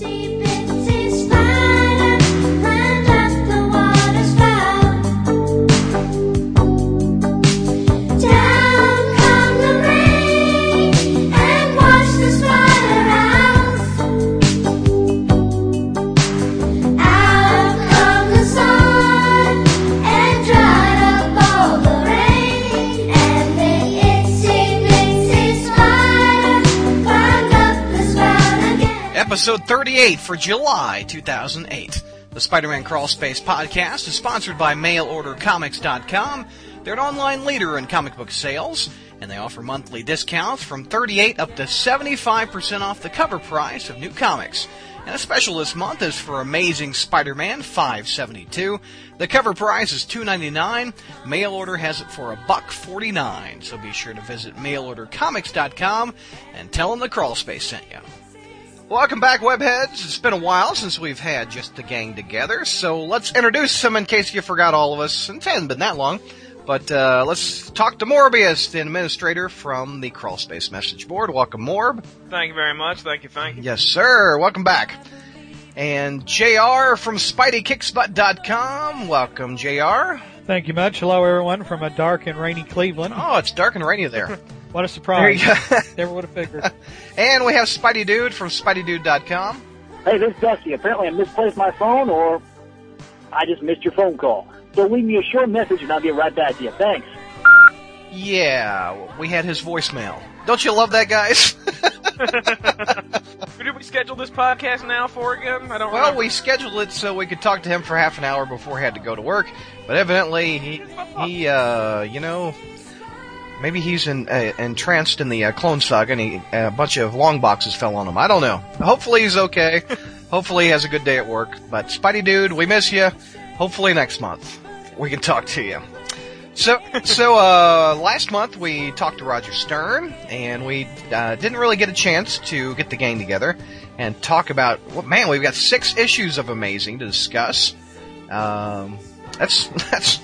Itsy 38 for July 2008. The Spider-Man Crawl Space podcast is sponsored by MailOrderComics.com. They're an online leader in comic book sales, and they offer monthly discounts from 38 up to 75% off the cover price of new comics. And a special this month is for Amazing Spider-Man 572. The cover price is $2.99. Mail order has it for a buck 49. So be sure to visit mailordercomics.com and tell them the Crawl Space sent you. Welcome back, webheads. It's been a while since we've had just the gang together, so let's introduce them in case you forgot all of us. It hasn't been that long, but uh, let's talk to Morbius, the administrator from the Crawl Space message board. Welcome, Morb. Thank you very much. Thank you. Thank you. Yes, sir. Welcome back. And JR from SpideyKicksbutt.com. Welcome, JR. Thank you much. Hello, everyone, from a dark and rainy Cleveland. Oh, it's dark and rainy there. What a There you surprise! go. Never would have figured. and we have Spidey Dude from SpideyDude.com. Hey, this is Dusty. Apparently I misplaced my phone or I just missed your phone call. So leave me a short message and I'll get right back to you. Thanks. Yeah, we had his voicemail. Don't you love that, guys? Who did we schedule this podcast now for again? I don't Well, remember. we scheduled it so we could talk to him for half an hour before he had to go to work, but evidently he, he, uh, you know, maybe he's in, uh, entranced in the uh, clone saga and he, a bunch of long boxes fell on him. I don't know. Hopefully he's okay. Hopefully he has a good day at work. But Spidey dude, we miss you. Hopefully next month we can talk to you. So, so uh, last month we talked to Roger Stern, and we uh, didn't really get a chance to get the gang together and talk about. Well, man, we've got six issues of Amazing to discuss. Um, that's that's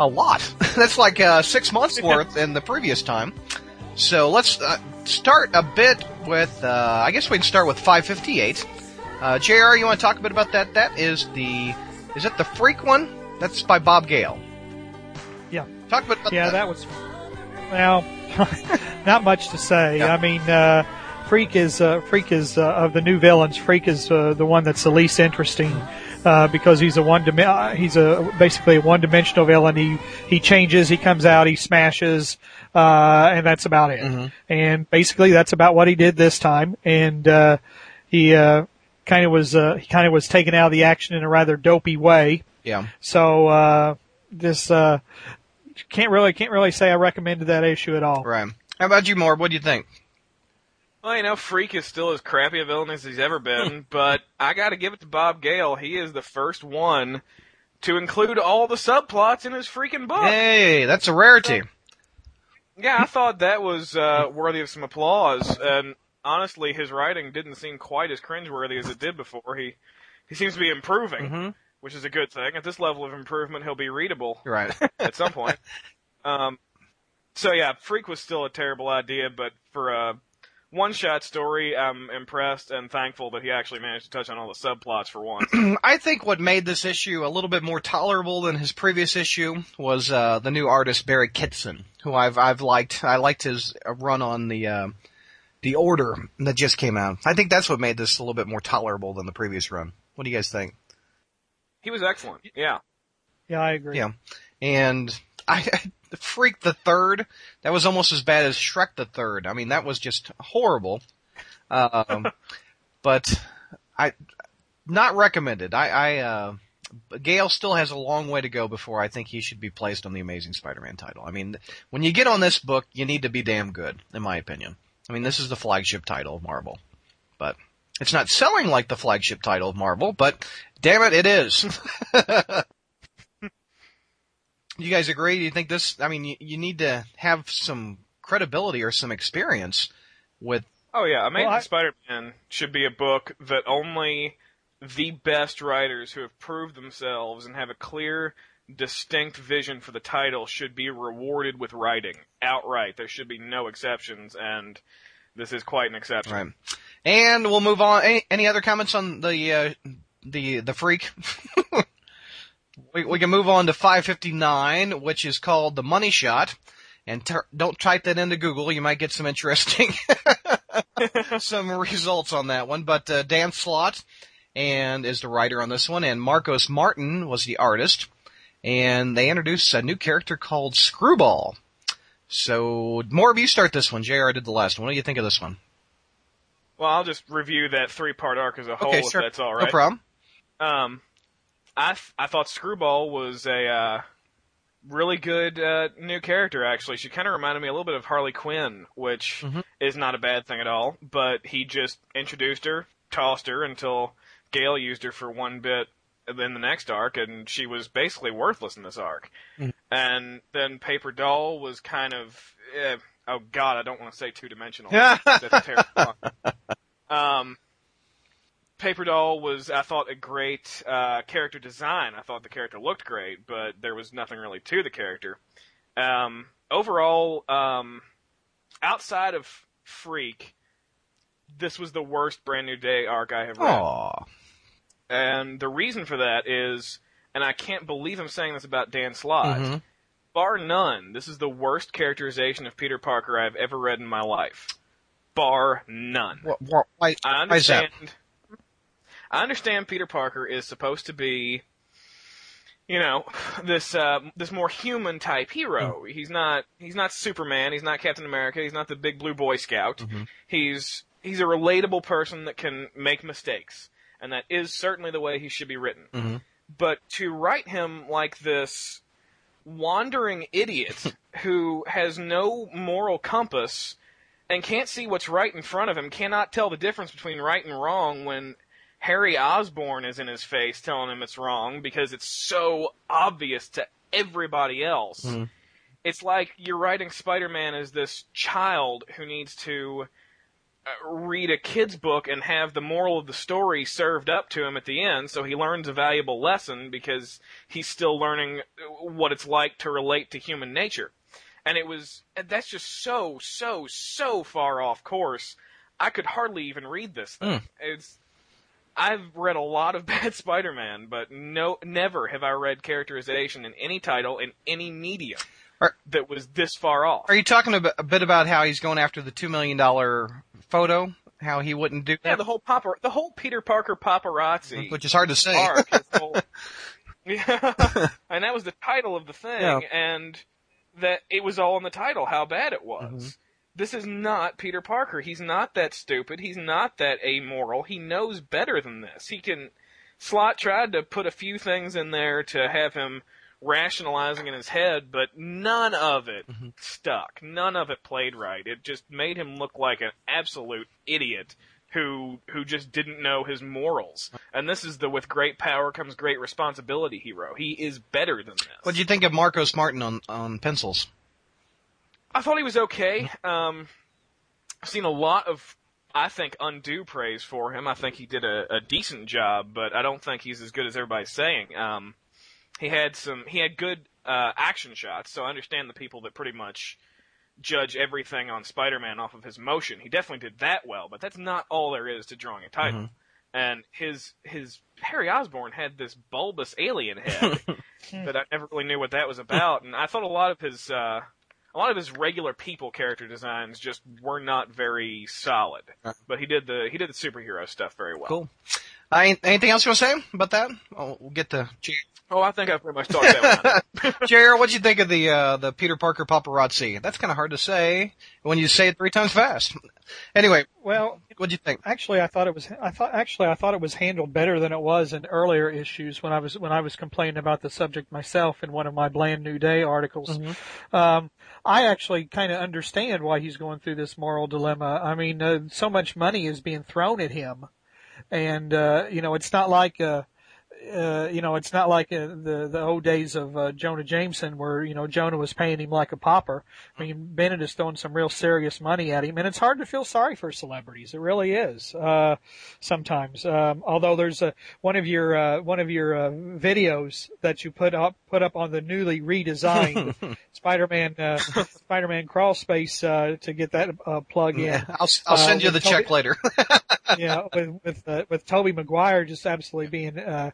a lot. that's like uh, six months worth in the previous time. So let's uh, start a bit with. Uh, I guess we can start with 558. Uh, Jr. You want to talk a bit about that? That is the. Is it the Freak one? That's by Bob Gale. Yeah. Talk about, about Yeah, that was. Well, not much to say. Yeah. I mean, uh, Freak is uh, Freak is uh, of the new villains. Freak is uh, the one that's the least interesting uh, because he's a one dim- uh, he's a basically a one dimensional villain. He he changes, he comes out, he smashes, uh, and that's about it. Mhm. And basically, that's about what he did this time. And uh, he uh, kind of was uh, he kind of was taken out of the action in a rather dopey way. Yeah. So uh, this uh, can't really can't really say I recommended that issue at all. Right. How about you, Morb? What do you think? Well, you know, Freak is still as crappy a villain as he's ever been, but I gotta give it to Bob Gale. He is the first one to include all the subplots in his freaking book. Hey, that's a rarity. Yeah, I thought that was uh, worthy of some applause, and honestly, his writing didn't seem quite as cringeworthy as it did before. He he seems to be improving, Mhm. which is a good thing. At this level of improvement, he'll be readable right. at some point. Um, so yeah, Freak was still a terrible idea, but for a one-shot story, I'm impressed and thankful that he actually managed to touch on all the subplots for once. I think what made this issue a little bit more tolerable than his previous issue was uh, the new artist Barry Kitson, who I've I've liked. I liked his uh, run on the uh, the Order that just came out. I think that's what made this a little bit more tolerable than the previous run. What do you guys think? he was excellent. Yeah. Yeah, I agree. Yeah. And I, Freak the Third, that was almost as bad as Shrek the Third. I mean, that was just horrible. Um, but I, not recommended. I, I, uh, Gale still has a long way to go before I think he should be placed on the Amazing Spider-Man title. I mean, when you get on this book, you need to be damn good, in my opinion. I mean, this is the flagship title of Marvel. But it's not selling like the flagship title of Marvel, but damn it, it is. you guys agree? Do you think this? I mean, you, you need to have some credibility or some experience with. Oh yeah, Amazing Well, I- Spider-Man should be a book that only the best writers who have proved themselves and have a clear, distinct vision for the title should be rewarded with writing outright. There should be no exceptions, and this is quite an exception. Right. And we'll move on. Any, any other comments on the uh, the the freak? we, we can move on to 559, which is called the Money Shot. And ter- don't type that into Google; you might get some interesting some results on that one. But uh, Dan Slott and is the writer on this one, and Marcos Martin was the artist. And they introduced a new character called Screwball. So more of you start this one. Jr. did the last one. What do you think of this one? Well, I'll just review that three part arc as a whole, okay, if sure. that's all right. No problem. Um, I th- I thought Screwball was a uh, really good uh, new character. Actually, she kind of reminded me a little bit of Harley Quinn, which Mhm. is not a bad thing at all. But he just introduced her, tossed her until Gale used her for one bit in the next arc, and she was basically worthless in this arc. Mhm. And then Paper Doll was kind of eh, oh god, I don't want to say two dimensional. That's terrible. Um, Paper Doll was, I thought, a great uh, character design. I thought the character looked great, but there was nothing really to the character. Um, overall, um, outside of Freak, this was the worst Brand New Day arc I have read. Aw. And the reason for that is, and I can't believe I'm saying this about Dan Slott, Mhm. bar none, this is the worst characterization of Peter Parker I've ever read in my life. Bar none. Wha- wha- Why, I why understand. I understand Peter Parker is supposed to be, you know, this uh, this more human type hero. He's not he's not Superman. He's not Captain America. He's not the big blue Boy Scout. He's he's a relatable person that can make mistakes, and that is certainly the way he should be written. Mhm. But to write him like this wandering idiot who has no moral compass and can't see what's right in front of him, cannot tell the difference between right and wrong when Harry Osborn is in his face telling him it's wrong because it's so obvious to everybody else. Mhm. It's like you're writing Spider-Man as this child who needs to uh, read a kid's book and have the moral of the story served up to him at the end so he learns a valuable lesson because he's still learning what it's like to relate to human nature. And it was, that's just so, so, so far off course. I could hardly even read this thing. It's, I've read a lot of bad Spider-Man, but no, never have I read characterization in any title in any medium Are- that was this far off. Are you talking a bit, about how he's going after the two million dollar photo? How he wouldn't do yeah, that, the whole papar- the whole Peter Parker paparazzi which is hard to say. arc. whole- yeah, and that was the title of the thing, Yeah. and that it was all in the title how bad it was. Mm-hmm. This is not Peter Parker. He's not that stupid. He's not that amoral. He knows better than this. He can. Slott tried to put a few things in there to have him rationalizing in his head, but none of it Mm-hmm. stuck. None of it played right. It just made him look like an absolute idiot who who just didn't know his morals. And this is the with great power comes great responsibility hero. He is better than this. What do you think of Marcos Martin on on pencils? I thought he was okay. Um, I've seen a lot of, I think, undue praise for him. I think he did a, a decent job, but I don't think he's as good as everybody's saying. Um, he had some, he had good uh, action shots, so I understand the people that pretty much judge everything on Spider-Man off of his motion. He definitely did that well, but that's not all there is to drawing a title. And his his Harry Osborn had this bulbous alien head that I never really knew what that was about, and I thought a lot of his uh, a lot of his regular people character designs just were not very solid. Uh-huh. But he did the he did the superhero stuff very well. Cool. Uh, anything else you want to say about that? Oh, we'll get to J- Oh, I think I've pretty much talked that one. out. What'd you think of the uh, the Peter Parker paparazzi? That's kind of hard to say when you say it three times fast. Anyway, Well, what'd you think? Actually, I thought it was. I thought actually I thought it was handled better than it was in earlier issues when I was when I was complaining about the subject myself in one of my Bland New Day articles. Um, I actually kind of understand why he's going through this moral dilemma. I mean, uh, so much money is being thrown at him, and uh, you know, it's not like uh, uh, you know, it's not like uh, the the old days of uh, Jonah Jameson where you know Jonah was paying him like a pauper. I mean, Bennett is throwing some real serious money at him, and it's hard to feel sorry for celebrities. It really is uh, sometimes. Um, although there's a one of your uh, one of your uh, videos that you put up put up on the newly redesigned Spider-Man uh, Spider-Man crawl space uh, to get that uh, plug in. I'll I'll send Uh, you the Toby- check later. yeah, with with uh, with Tobey Maguire just absolutely being uh,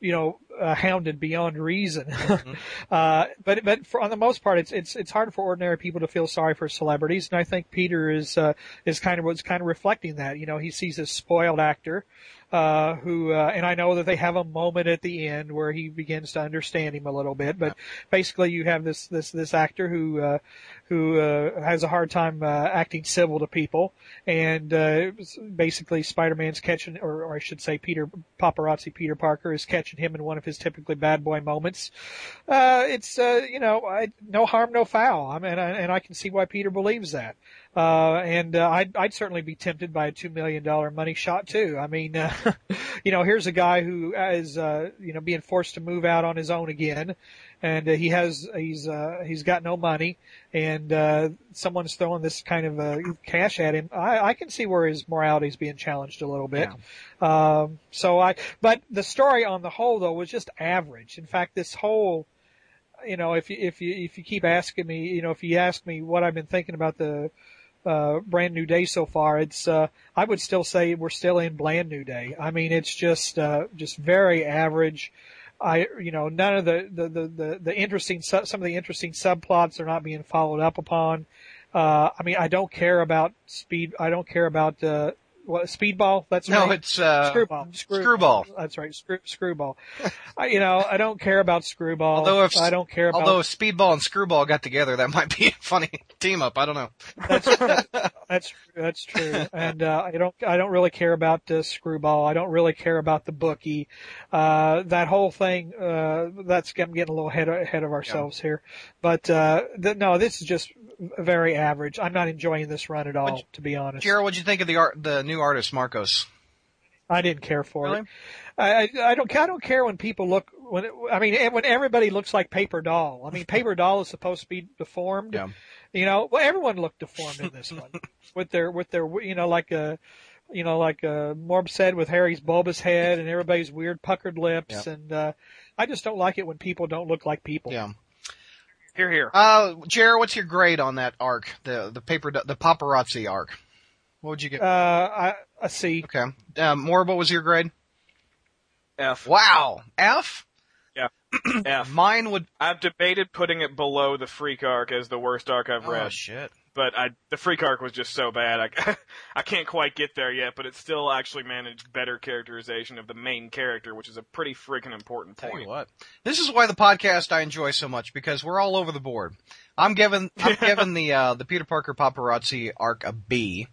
you know uh, hounded beyond reason. uh, but but for, on the most part, it's it's it's hard for ordinary people to feel sorry for celebrities, and I think Peter is uh, is kind of was kind of reflecting that. You know, he sees this spoiled actor. Uh, who, uh, and I know that they have a moment at the end where he begins to understand him a little bit, but basically you have this, this, this actor who, uh, who, uh, has a hard time, uh, acting civil to people, and, uh, basically Spider-Man's catching, or, or I should say Peter, paparazzi Peter Parker is catching him in one of his typically bad boy moments. Uh, it's, uh, you know, I, no harm, no foul. I mean, I, and I can see why Peter believes that. Uh, and uh, I'd, I'd certainly be tempted by a two million dollar money shot too. I mean, uh, you know, here's a guy who is, uh, you know, being forced to move out on his own again, and uh, he has he's uh, he's got no money, and uh, someone's throwing this kind of uh, cash at him. I, I can see where his morality is being challenged a little bit. Um, so I, but the story on the whole though was just average. In fact, this whole you know, if you if you if you keep asking me, you know, if you ask me what I've been thinking about the uh, brand new day so far, it's uh, I would still say we're still in bland new day. I mean, it's just uh, just very average. I you know none of the the the the, the interesting some of the interesting subplots are not being followed up upon. Uh, I mean, I don't care about speed. I don't care about uh, what speedball. That's right. no, right. it's uh, Screwball. Screwball. That's right. Screw, screwball. I, you know, I don't care about screwball. Although if I don't care about although if Speedball and Screwball got together, that might be a funny team up. I don't know. That's true, that's true, and uh, I don't I don't really care about uh, Screwball. I don't really care about the bookie. Uh, that whole thing. Uh, that's I'm getting a little ahead ahead of ourselves here, but uh, th- no, this is just very average. I'm not enjoying this run at all, What'd to be honest. Jared, what'd you think of the art, the new artist Marcos? I didn't care for Really? it. I, I I don't I don't care when people look when it, I mean when everybody looks like paper doll. I mean paper doll is supposed to be deformed. Yeah. You know, well everyone looked deformed in this one with their with their you know like a you know like uh Morb said with Harry's bulbous head and everybody's weird puckered lips Yeah. and uh I just don't like it when people don't look like people. Yeah. Here, here. Uh, Jared, what's your grade on that arc? The the paper the paparazzi arc. What would you get? Uh I I see. okay. Um, Morb, what was your grade? F. Wow. F. Yeah. F. Mine would. I've debated putting it below the Freak arc as the worst arc I've read. Oh shit. But I the Freak arc was just so bad. I I can't quite get there yet, but it still actually managed better characterization of the main character, which is a pretty freaking important Tell you point. what. This is why the podcast I enjoy so much because we're all over the board. I'm giving I'm giving the uh, the Peter Parker paparazzi arc a B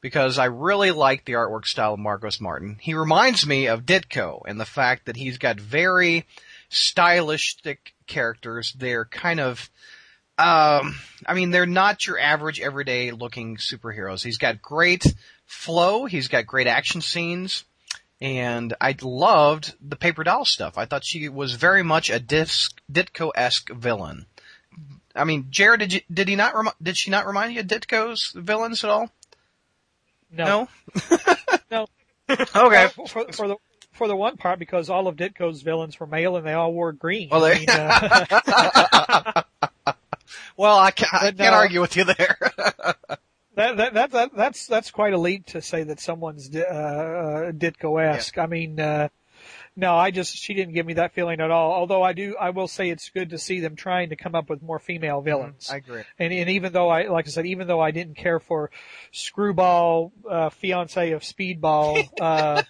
because I really like the artwork style of Marcos Martin. He reminds me of Ditko in the fact that he's got very stylistic characters. They're kind of um I mean they're not your average everyday looking superheroes. He's got great flow, he's got great action scenes and I loved the paper doll stuff. I thought she was very much a Ditko-esque villain. I mean, Jared, did you, did he not remi- did she not remind you of Ditko's villains at all? No. No. okay. Well, for, for the for the one part because all of Ditko's villains were male and they all wore green. Well, I they- mean, uh, Well, I can't, I can't uh, argue with you there. that, that that that that's that's quite elite to say that someone's uh, uh, Ditko-esque. I mean, uh, no, I just she didn't give me that feeling at all. Although I do, I will say it's good to see them trying to come up with more female villains. I agree. And, and even though I, like I said, even though I didn't care for Screwball, uh, fiance of Speedball, uh,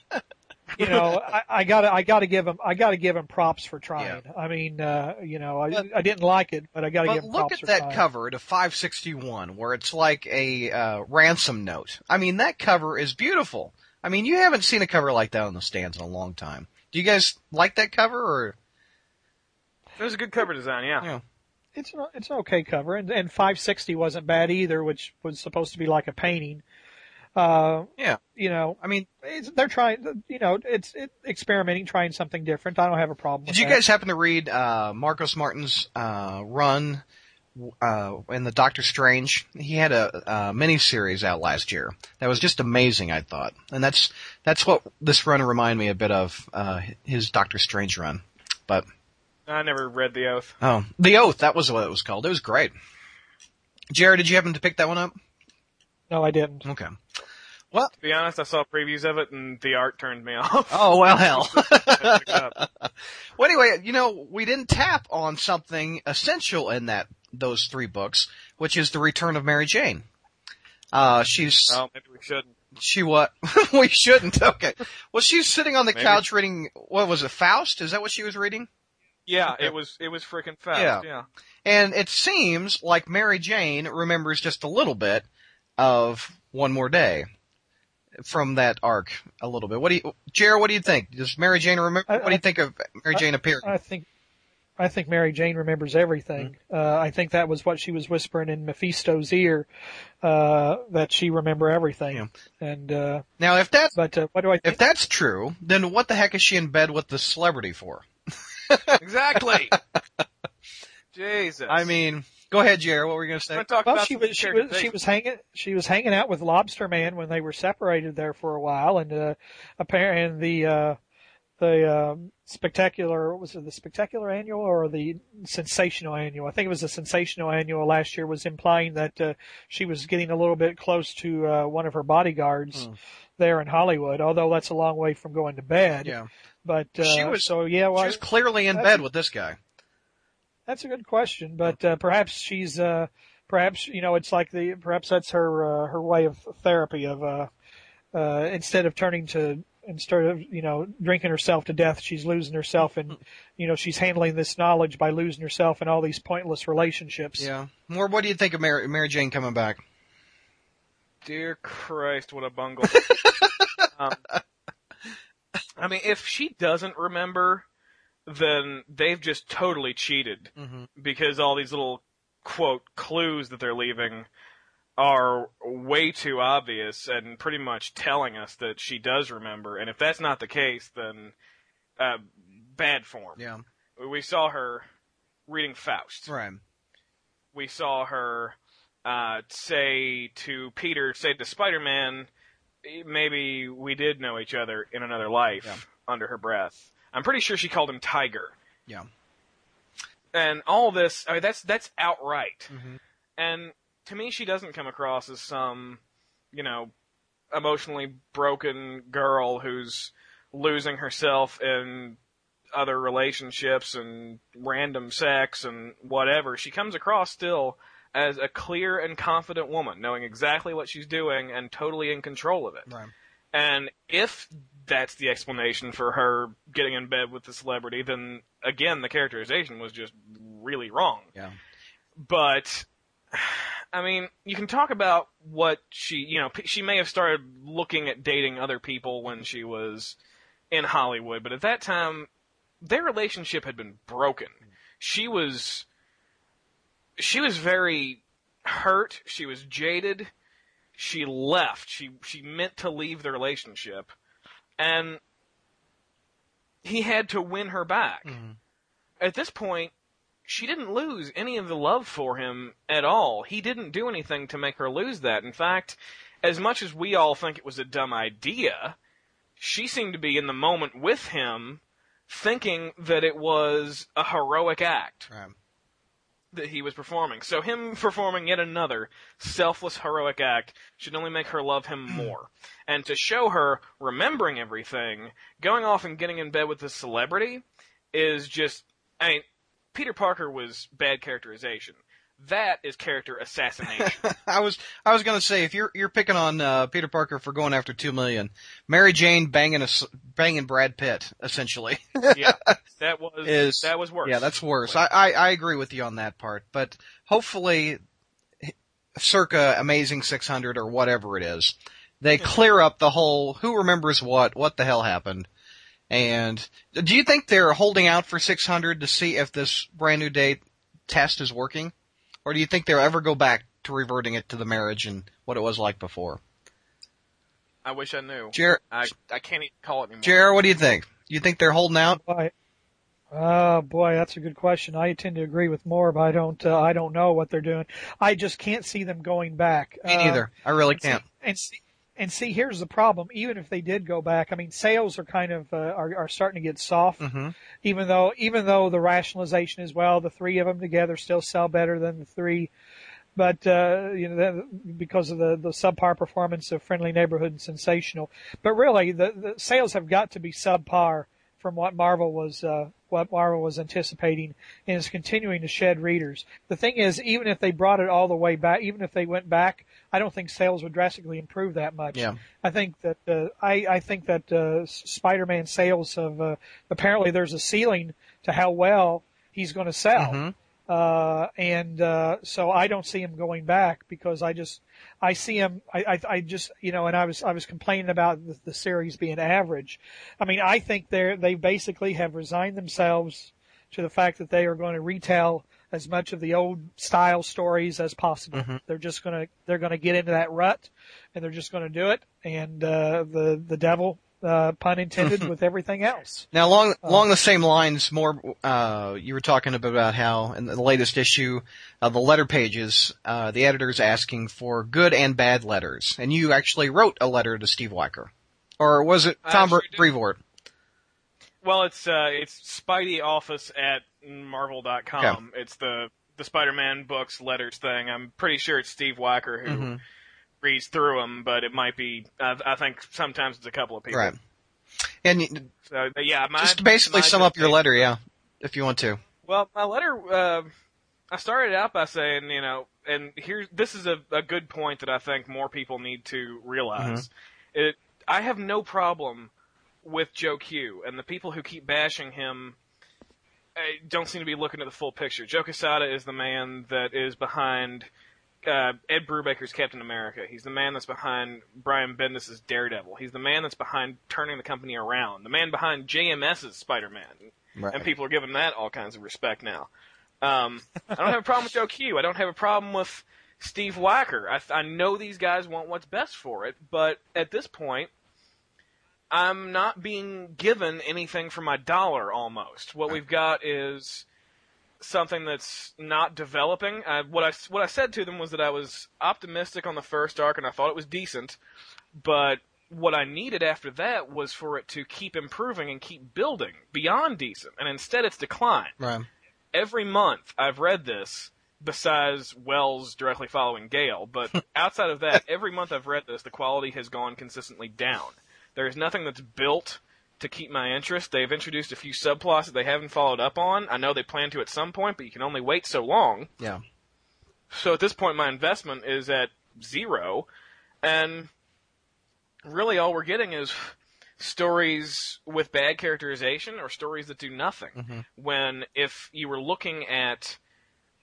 you know, I, I gotta, I gotta give him, I gotta give him props for trying. I mean, uh, you know, I, But- I didn't like it, but I gotta give But him look props at that trying. cover to 561 where it's like a uh, ransom note. I mean, that cover is beautiful. I mean, you haven't seen a cover like that on the stands in a long time. Do you guys like that cover or? It was a good cover design, yeah. Yeah. It's an, it's an okay cover, and and 560 wasn't bad either, which was supposed to be like a painting. Uh, Yeah. you know, I mean, it's, they're trying, you know, it's it, experimenting, trying something different. I don't have a problem. did with you that. guys happen to read uh, Marcos Martin's uh, run uh, in the Doctor Strange? He had a, a mini series out last year that was just amazing. I thought, and that's that's what this run reminded me a bit of uh, his Doctor Strange run. But I never read the oath. oh, the Oath that was what it was called. It was great. Jared, did you happen to pick that one up? No, I didn't. Okay. Well, to be honest, I saw previews of it and the art turned me off. Oh well, hell. I picked it up. well, anyway, you know, we didn't tap on something essential in that those three books, which is the return of Mary Jane. Uh, she's oh, maybe we shouldn't. she what? we shouldn't. Okay. Well, she's sitting on the Maybe. couch reading. What was it? Faust? Is that what she was reading? Yeah, Okay. it was it was freaking fast. Yeah. Yeah. And it seems like Mary Jane remembers just a little bit of One More Day from that arc. A little bit. What do you, Jared? What do you think? Does Mary Jane remember? I- what do you think of Mary Jane appearing? I think, I think Mary Jane remembers everything. Mm-hmm. Uh, I think that was what she was whispering in Mephisto's ear, uh, that she remember everything. Yeah. And, uh, now, if that but, uh, what do I think? if that's true, then what the heck is she in bed with the celebrity for? Exactly. Jesus. I mean, go ahead, Jared. What were you going to say? I'm talk well, about she was, she was, she was hanging, she was hanging out with Lobster Man when they were separated there for a while and, uh, apparently the, uh, the, um, spectacular, was it the spectacular annual or the sensational annual? I think it was the sensational annual last year was implying that, uh, she was getting a little bit close to, uh, one of her bodyguards Hmm. there in Hollywood, although that's a long way from going to bed. Yeah, But, uh, She was- so yeah, well, she was clearly in bed with this guy. That's a good question, but uh, perhaps she's uh, perhaps you know it's like the perhaps that's her uh, her way of therapy of uh, uh, instead of turning to instead of you know drinking herself to death, she's losing herself and you know she's handling this knowledge by losing herself in all these pointless relationships. Yeah. More. What do you think of Mary, Mary Jane coming back? Dear Christ, what a bungle. um, I mean, if she doesn't remember, then they've just totally cheated Mm-hmm. because all these little quote clues that they're leaving are way too obvious and pretty much telling us that she does remember. And if that's not the case, then uh, bad form. Yeah. We saw her reading Faust. Right. we saw her uh, say to Peter, say to Spider-Man, maybe we did know each other in another life Yeah. under her breath. I'm pretty sure she called him Tiger. Yeah. And all this, I mean, that's that's outright. Mhm. And to me, she doesn't come across as some, you know, emotionally broken girl who's losing herself in other relationships and random sex and whatever. She comes across still as a clear and confident woman, knowing exactly what she's doing and totally in control of it. Right. And if that's the explanation for her getting in bed with the celebrity, then again, the characterization was just really wrong. Yeah. But, I mean, you can talk about what she, you know, she may have started looking at dating other people when she was in Hollywood, but at that time, their relationship had been broken. She was, she was very hurt. She was jaded. She left. She, she meant to leave the relationship. And he had to win her back. Mhm. At this point, she didn't lose any of the love for him at all. He didn't do anything to make her lose that. In fact, as much as we all think it was a dumb idea, she seemed to be in the moment with him thinking that it was a heroic act Right. That he was performing. So him performing yet another selfless heroic act should only make her love him more. And to show her remembering everything, going off and getting in bed with a celebrity is just I mean, Peter Parker was bad characterization. That is character assassination. I was I was gonna say if you're you're picking on uh, Peter Parker for going after two million, Mary Jane banging a banging Brad Pitt essentially yeah. That was Is- that was worse. Yeah, that's worse. I, I I agree with you on that part, but hopefully, circa Amazing 600 or whatever it is, they clear up the whole who remembers what, what the hell happened, and do you think they're holding out for 600 to see if this brand new date test is working, or do you think they'll ever go back to reverting it to the marriage and what it was like before? I wish I knew. Jer- I I can't even call it anymore. Jared, what do you think? You think they're holding out? Boy, oh boy, that's a good question. I tend to agree with more, but I don't. Uh, I don't know what they're doing. I just can't see them going back. Me Uh, neither. I really and see- can't. And see, and see, here's the problem. Even if they did go back, I mean, sales are kind of uh, are are starting to get soft. hmm Even though even though the rationalization is well, the three of them together still sell better than the three. But uh, you know, because of the the subpar performance of Friendly Neighborhood and Sensational, but really the, the sales have got to be subpar from what Marvel was uh, what Marvel was anticipating, and is continuing to shed readers. The thing is, even if they brought it all the way back, even if they went back, I don't think sales would drastically improve that much. Yeah. I think that uh, I I think that uh, Spider-Man sales have uh, apparently there's a ceiling to how well he's going to sell. Mhm. Uh, and, uh, so I don't see him going back because I just, I see him, I, I, I just, you know, and I was, I was complaining about the, the series being average. I mean, I think they're, they basically have resigned themselves to the fact that they are going to retell as much of the old style stories as possible. Mhm. They're just going to, they're going to get into that rut and they're just going to do it. And, uh, the, the devil, uh, pun intended with everything else. Now, along Uh, along the same lines, more uh, you were talking about how in the latest issue, uh, the letter pages, uh, the editor's asking for good and bad letters, and you actually wrote a letter to Steve Wacker, or was it Tom actually. Brevoort? Well, it's uh, it's Spidey Office at Marvel.com. It's the the Spider-Man books letters thing. I'm pretty sure it's Steve Wacker who Mhm. reads through them, but it might be. I, I think sometimes it's a couple of people. Right. And So yeah, my, just basically sum up your letter, yeah, if you want to. Well, my letter, uh, I started out by saying, you know, and here, this is a, a good point that I think more people need to realize. It, I have no problem with Joe Q, and the people who keep bashing him don't seem to be looking at the full picture. Joe Quesada is the man that is behind uh, Ed Brubaker's Captain America. He's the man that's behind Brian Bendis' Daredevil. He's the man that's behind turning the company around. The man behind JMS's Spider-Man Right. and people are giving that all kinds of respect now. Um, I don't have a problem with Joe Q. I don't have a problem with Steve Wacker. I, I know these guys want what's best for it, but at this point, I'm not being given anything for my dollar almost. What hmm. we've got is something that's not developing. I, what I what I said to them was that I was optimistic on the first arc and I thought it was decent, but what I needed after that was for it to keep improving and keep building beyond decent, and instead it's declined. Right. Every month I've read this, besides Wells directly following Gale, but outside of that, every month I've read this, the quality has gone consistently down. There is nothing that's built to keep my interest. They've introduced a few subplots that they haven't followed up on. I know they plan to at some point, but you can only wait so long. Yeah. So at this point, my investment is at zero, and really all we're getting is stories with bad characterization or stories that do nothing. Mhm. When if you were looking at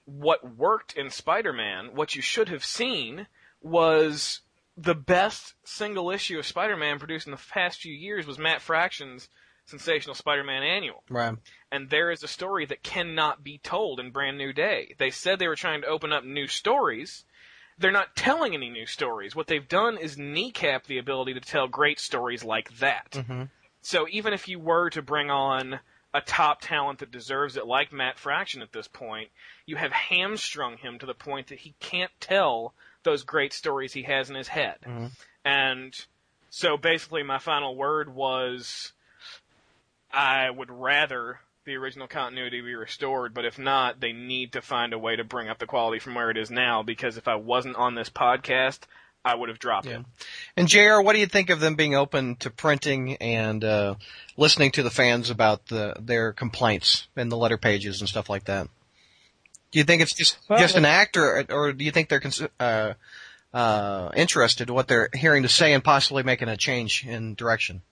what worked in Spider-Man, what you should have seen was the best single issue of Spider-Man produced in the past few years was Matt Fraction's Sensational Spider-Man Annual Right. and there is a story that cannot be told in Brand New Day. They said they were trying to open up new stories. They're not telling any new stories. What they've done is kneecap the ability to tell great stories like that. hmm So even if you were to bring on a top talent that deserves it, like Matt Fraction at this point, you have hamstrung him to the point that he can't tell those great stories he has in his head. Mhm. And so basically my final word was I would rather the original continuity be restored, but if not, they need to find a way to bring up the quality from where it is now because if I wasn't on this podcast, I would have dropped Yeah. it. And JR, what do you think of them being open to printing and uh, listening to the fans about the their complaints in the letter pages and stuff like that? Do you think it's just Well, just an act, or or do you think they're cons- uh, uh, interested in what they're hearing to say and possibly making a change in direction?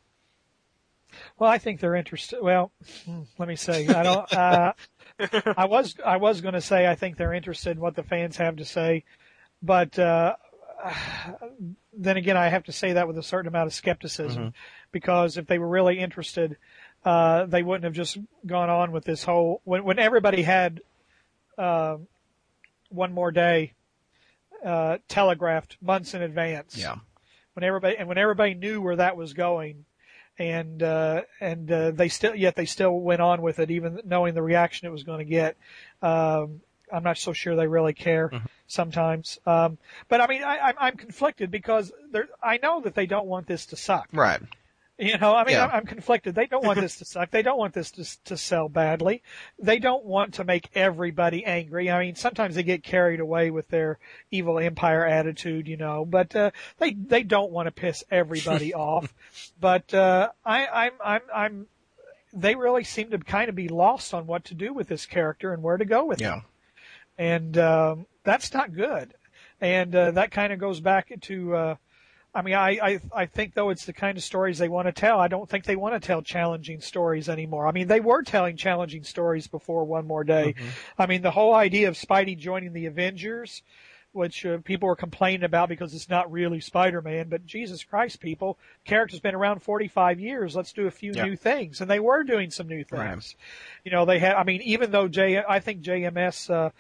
Well, I think they're interested. Well, hmm, let me say, I don't. Uh, I was I was going to say I think they're interested in what the fans have to say, but uh, then again, I have to say that with a certain amount of skepticism, because if they were really interested, uh, they wouldn't have just gone on with this whole when when everybody had uh, one more day uh, telegraphed months in advance. Yeah. when everybody and when everybody knew where that was going, and uh, and uh, they still yet they still went on with it even knowing the reaction it was going to get. Um, I'm not so sure they really care sometimes. Um, but I mean, I, I'm, I'm conflicted because there, I know that they don't want this to suck. Right. You know, I mean, Yeah. I'm, I'm conflicted. They don't want this to suck. They don't want this to, to sell badly. They don't want to make everybody angry. I mean, sometimes they get carried away with their evil empire attitude, you know, but, uh, they, they don't want to piss everybody off. But, uh, I, I'm, I'm, I'm, they really seem to kind of be lost on what to do with this character and where to go with Yeah. him. And, um, that's not good. And, uh, that kind of goes back to, uh, I mean, I, I, I think though it's the kind of stories they want to tell. I don't think they want to tell challenging stories anymore. I mean, they were telling challenging stories before One More Day. I mean, the whole idea of Spidey joining the Avengers, which uh, people were complaining about because it's not really Spider-Man, but Jesus Christ, people, character's been around 45 years. Let's do a few Yeah. new things. And they were doing some new things. Right. You know, they had, I mean, even though J, I think JMS, uh,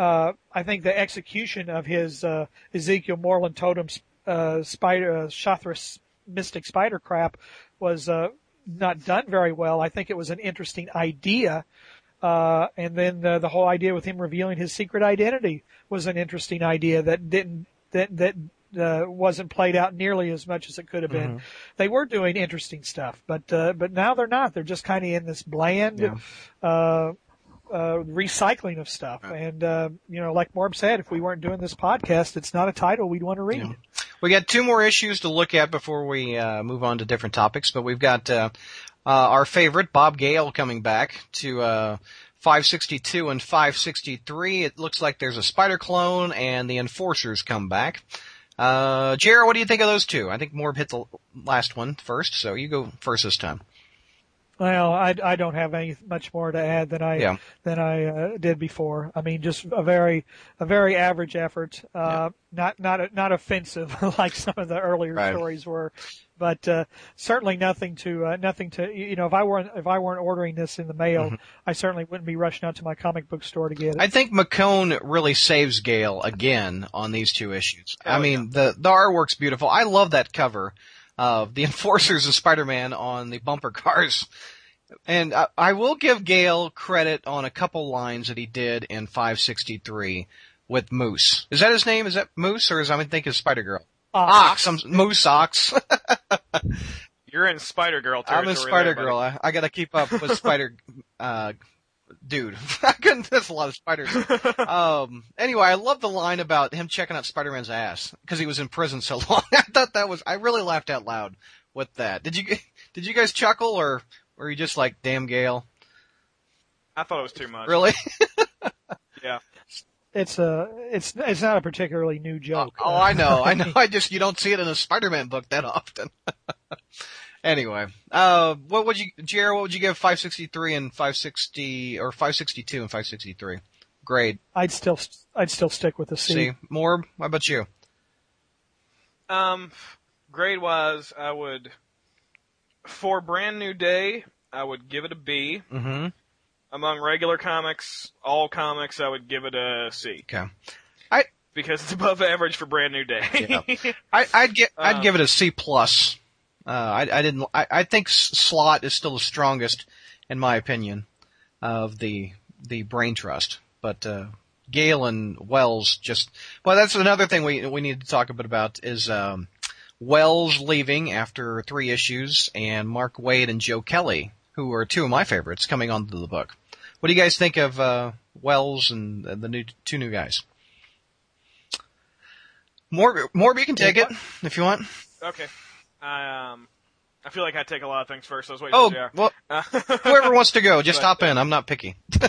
uh, I think the execution of his, uh, Ezekiel Morlun Totem, uh, spider, uh, Shathra's mystic spider crap was, uh, not done very well. I think it was an interesting idea. Uh, and then the, the whole idea with him revealing his secret identity was an interesting idea that didn't, that, that, uh, wasn't played out nearly as much as it could have been. They were doing interesting stuff, but, uh, but now they're not. They're just kind of in this bland, Yeah. uh, uh, recycling of stuff. And, uh, you know, like Morb said, if we weren't doing this podcast, it's not a title we'd want to read. Yeah. We got two more issues to look at before we uh, move on to different topics, but we've got uh, uh, our favorite Bob Gale coming back to uh, 562 and 563. It looks like there's a Spider clone and the Enforcers come back. Uh, Jared, what do you think of those two? I think Morb hit the last one first, so you go first this time. Well, I, I don't have any much more to add than I Yeah. than I uh, did before. I mean, just a very a very average effort. Uh, Not not not offensive like some of the earlier Right. stories were, but uh, certainly nothing to uh, nothing to you know. If I weren't if I weren't ordering this in the mail, I certainly wouldn't be rushing out to my comic book store to get it. I think McKone really saves Gale again on these two issues. I Oh, mean, the the artwork's beautiful. I love that cover of the Enforcers of Spider-Man on the bumper cars. And I, I will give Gale credit on a couple lines that he did in 563 with Moose. Is that his name? Is that Moose or is I mean to think is Spider Girl? Ox. I'm, Moose Ox. You're in Spider Girl territory. I'm territory. a Spider there, buddy. Girl. I, I gotta keep up with Spider, uh, dude. I couldn't, there's a lot of spiders. um, anyway, I love the line about him checking out Spider-Man's ass because he was in prison so long. I thought that was, I really laughed out loud with that. Did you, did you guys chuckle or were you just like, damn Gale? I thought it was too much. Really? Yeah. It's a it's it's not a particularly new joke. Oh, I know, I know. I just, you don't see it in a Spider-Man book that often. Anyway, uh, what would you, Jared, what would you give 563 and 560, or 562 and 563? Grade. I'd still I'd still stick with the C. See, Morb, how about you? Um, grade wise, I would for brand new day, I would give it a B. Mm-hmm. Among regular comics, all comics, I would give it a C Okay. I, because it's above average for brand new day. Yeah. I, I'd get, I'd Um, give it a C plus. Uh, I, I didn't, I, I think Slott is still the strongest, in my opinion, of the, the brain trust. But, uh, Gale and Wells just, well, that's another thing we, we need to talk a bit about is, um, Wells leaving after three issues and Mark Waid and Joe Kelly, who are two of my favorites coming onto the book. What do you guys think of, uh, Wells and the new, two new guys? Morb, Morb, you can take it if you want. okay. I um, I feel like I take a lot of things first. So I was waiting Oh, for well, Uh, whoever wants to go, just But, hop in. I'm not picky.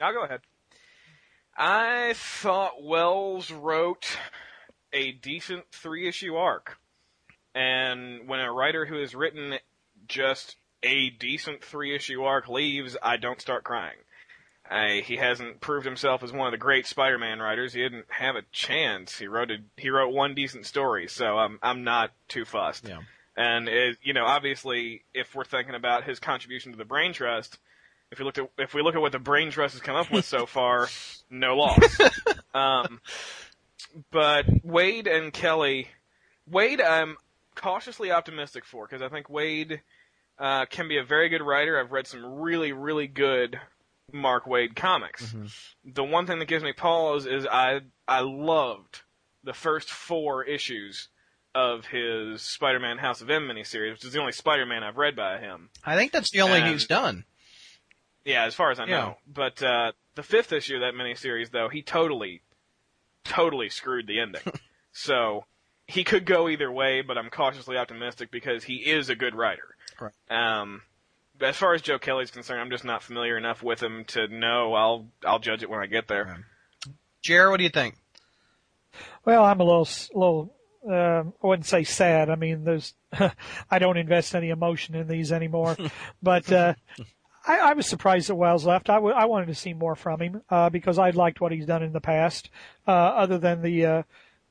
I'll go ahead. I thought Wells wrote a decent three issue arc. And when a writer who has written just a decent three issue arc leaves, I don't start crying. I, he hasn't proved himself as one of the great Spider-Man writers. He didn't have a chance. He wrote a, he wrote one decent story, so I'm I'm not too fussed. Yeah. And it, you know, obviously, if we're thinking about his contribution to the Brain Trust, if we look at if we look at what the Brain Trust has come up with so far, no loss. um, but Waid and Kelly Waid, I'm cautiously optimistic for because I think Waid uh, can be a very good writer. I've read some really, really good Mark Waid comics. The one thing that gives me pause is I I loved the first four issues of his Spider-Man House of M miniseries, which is the only Spider-Man I've read by him. I think that's the only And- he's done. Yeah, as far as I Yeah. know. But uh, the fifth issue of that miniseries, though, he totally, totally screwed the ending. so he could go either way, but I'm cautiously optimistic because he is a good writer. Right. Um, as far as Joe Kelly's concerned, I'm just not familiar enough with him to know. I'll I'll judge it when I get there. Jared, what do you think? Well, I'm a little, little. Um, I wouldn't say sad. I mean, there's. I don't invest any emotion in these anymore, but uh, I, I was surprised that Wells left. I, w- I wanted to see more from him uh, because I liked what he's done in the past, uh, other than the uh,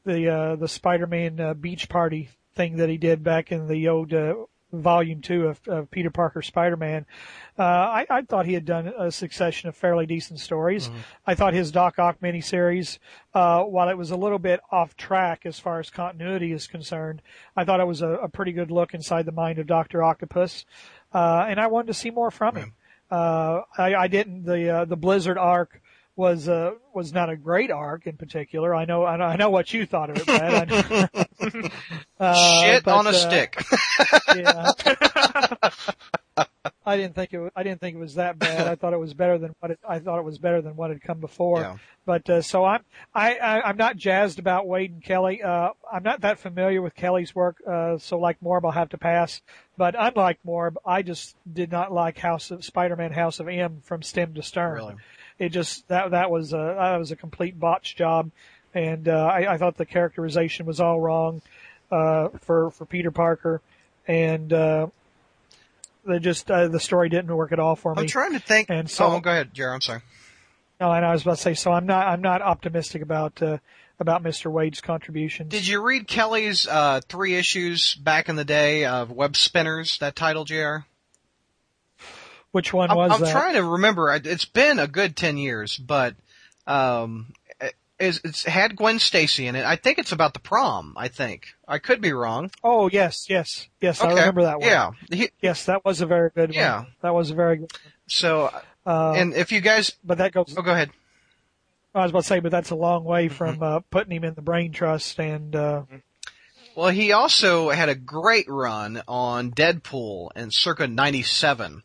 the uh, the Spider-Man uh, beach party thing that he did back in the old uh, volume two of, of Peter Parker Spider-Man. Uh, I, I thought he had done a succession of fairly decent stories. I thought his Doc Ock miniseries, uh, while it was a little bit off track as far as continuity is concerned, I thought it was a, a pretty good look inside the mind of Doctor Octopus, uh, and I wanted to see more from him. Uh, I, I didn't. The uh, the Blizzard arc was uh, was not a great arc in particular. I know I know, I know what you thought of it, Brad. Uh, Shit but, on a uh, stick. yeah. I didn't think it. wa- I didn't think it was that bad. I thought it was better than what it, I thought it was better than what had come before. Yeah. But uh, so I'm I, I I'm not jazzed about Waid and Kelly. Uh, I'm not that familiar with Kelly's work. Uh, so like Morb, I'll have to pass. But unlike Morb, I just did not like House of Spider-Man House of M from stem to stern. Really? It just that that was a that was a complete botch job, and uh, I, I thought the characterization was all wrong uh, for for Peter Parker, and uh, they just uh, the story didn't work at all for me. I'm trying to think. And so- oh, go ahead, Jared. I'm sorry. No, and I was about to say, so I'm not I'm not optimistic about uh, about Mr. Waid's contributions. Did you read Kelly's uh, three issues back in the day of Web Spinners? That title, Jr. Which one I'm, was I'm that? trying to remember. It's been a good ten years, but um, it- it's, it's had Gwen Stacy in it. I think it's about the prom. I think I could be wrong. Oh yes, yes, yes. I remember that one. Yeah. He- Yes, that was a very good Yeah. one. That was a very good. One. so, Uh, and if you guys, but that goes. oh, go ahead. I was about to say, but that's a long Mm-hmm. way from uh, putting him in the brain trust and. Uh, Well, he also had a great run on Deadpool in circa 97.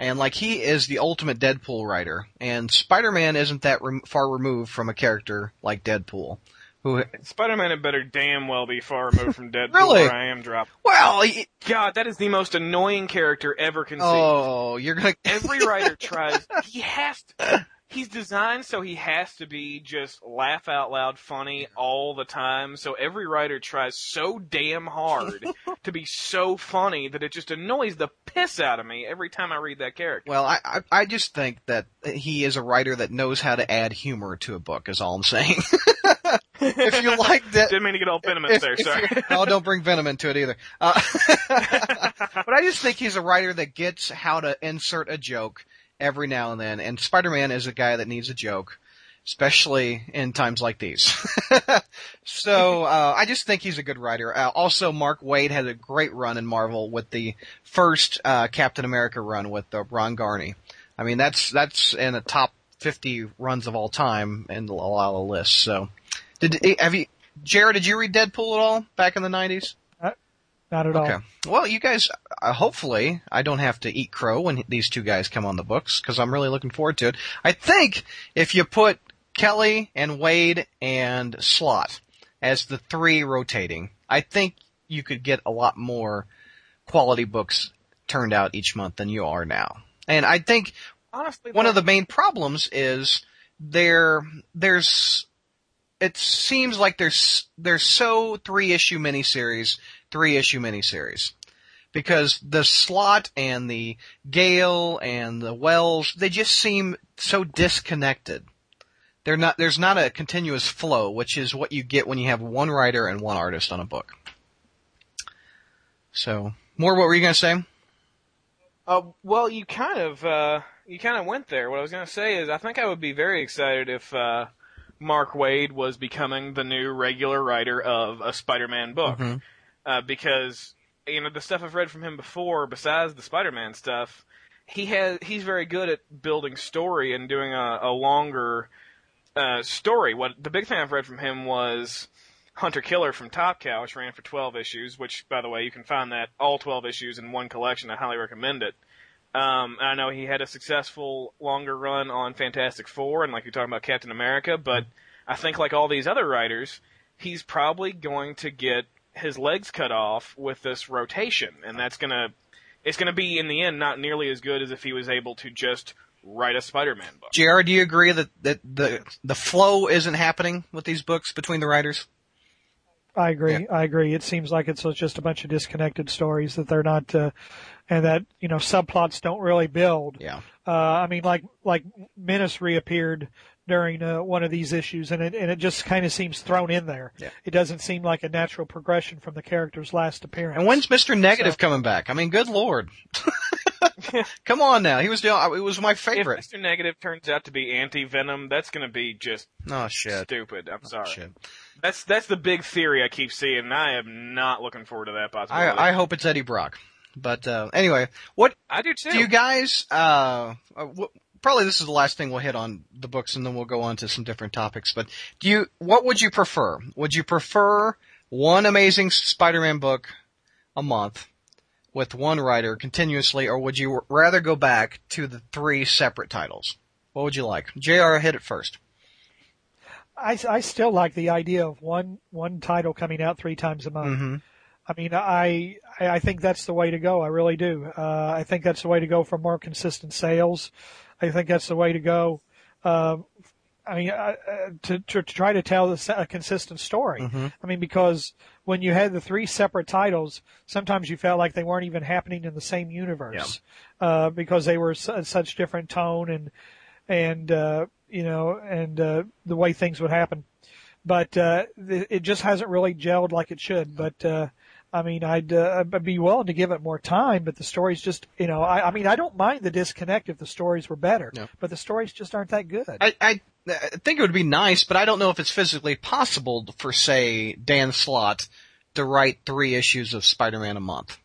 And like he is the ultimate Deadpool writer, and Spider-Man isn't that far removed from a character like Deadpool, who Spider-Man had better damn well be far removed from Deadpool Really? I am dropped. well, he, God, that is the most annoying character ever conceived. oh, you're gonna Every writer tries. He has to. He's designed so he has to be just laugh out loud funny all the time. So every writer tries so damn hard to be so funny that it just annoys the piss out of me every time I read that character. Well, I, I I just think that he is a writer that knows how to add humor to a book. Is all I'm saying. if you like that, Didn't mean to get all venomous there. Sorry. no, don't bring venom into it either. Uh, but I just think he's a writer that gets how to insert a joke every now and then, and Spider-Man is a guy that needs a joke, especially in times like these. so uh, I just think he's a good writer. Uh, also, Mark Waid had a great run in Marvel with the first uh, Captain America run with uh, Ron Garney. I mean, that's that's in the top 50 runs of all time in a lot of lists. So, did have you, Jared? Did you read Deadpool at all back in the 90s? Not at all. Okay. Well, you guys, uh, hopefully, I don't have to eat crow when these two guys come on the books because I'm really looking forward to it. I think if you put Kelly and Waid and Slott as the three rotating, I think you could get a lot more quality books turned out each month than you are now. And I think Honestly, one of the main problems is there there's it seems like there's there's so three issue miniseries, three issue miniseries. Because the Slott and the Gale and the Wells, they just seem so disconnected. They're not there's not a continuous flow, which is what you get when you have one writer and one artist on a book. So, Morb what were you gonna say? Uh, well, you kind of uh, you kind of went there. What I was going to say is, I think I would be very excited if uh, Mark Waid was becoming the new regular writer of a Spider-Man book, Mhm. Uh, because you know the stuff I've read from him before, besides the Spider-Man stuff, he has he's very good at building story and doing a, a longer uh, story. What the big thing I've read from him was Hunter Killer from Top Cow, which ran for 12 issues. Which, by the way, you can find that all 12 issues in one collection. I highly recommend it. Um, I know he had a successful longer run on Fantastic Four, and like you're talking about Captain America, but I think like all these other writers, he's probably going to get his legs cut off with this rotation, and that's gonna it's gonna be in the end not nearly as good as if he was able to just write a Spider-Man book. JR, do you agree that, that the the flow isn't happening with these books between the writers? I agree. I agree. It seems like it's just a bunch of disconnected stories that they're not, uh, and that you know subplots don't really build. Yeah. Uh, I mean, like like Menace reappeared during uh, one of these issues, and it and it just kind of seems thrown in there. Yeah. It doesn't seem like a natural progression from the character's last appearance. And when's Mr. Negative So- coming back? I mean, good lord. Come on now. He was doing, it was my If favorite. Mr. Negative turns out to be anti-Venom, that's gonna be just Oh shit. stupid. I'm sorry. Shit. That's that's the big theory I keep seeing, and I am not looking forward to that possibility. I, I hope it's Eddie Brock. But, uh, anyway, what, I do too. do you guys, uh, uh wh- probably this is the last thing we'll hit on the books and then we'll go on to some different topics, but do you, what would you prefer? Would you prefer one amazing Spider-Man book a month with one writer continuously, or would you rather go back to the three separate titles? What would you like? JR, hit it first. I, I still like the idea of one one title coming out three times a month. Mm-hmm. I mean, I I I think that's the way to go. I really do. Uh, I think that's the way to go for more consistent sales. I think that's the way to go. Um, I mean, uh, uh, to, to to try to tell a consistent story. Mhm. I mean, because when you had the three separate titles, sometimes you felt like they weren't even happening in the same universe uh, because they were su- such different tone and and uh, you know and uh, the way things would happen. But uh, th- it just hasn't really gelled like it should. But uh, I mean, I'd, uh, I'd be willing to give it more time, but the stories just, you know, I, I mean, I don't mind the disconnect if the stories were better, No. but the stories just aren't that good. I, I I think it would be nice, but I don't know if it's physically possible for, say, Dan Slott to write three issues of Spider-Man a month.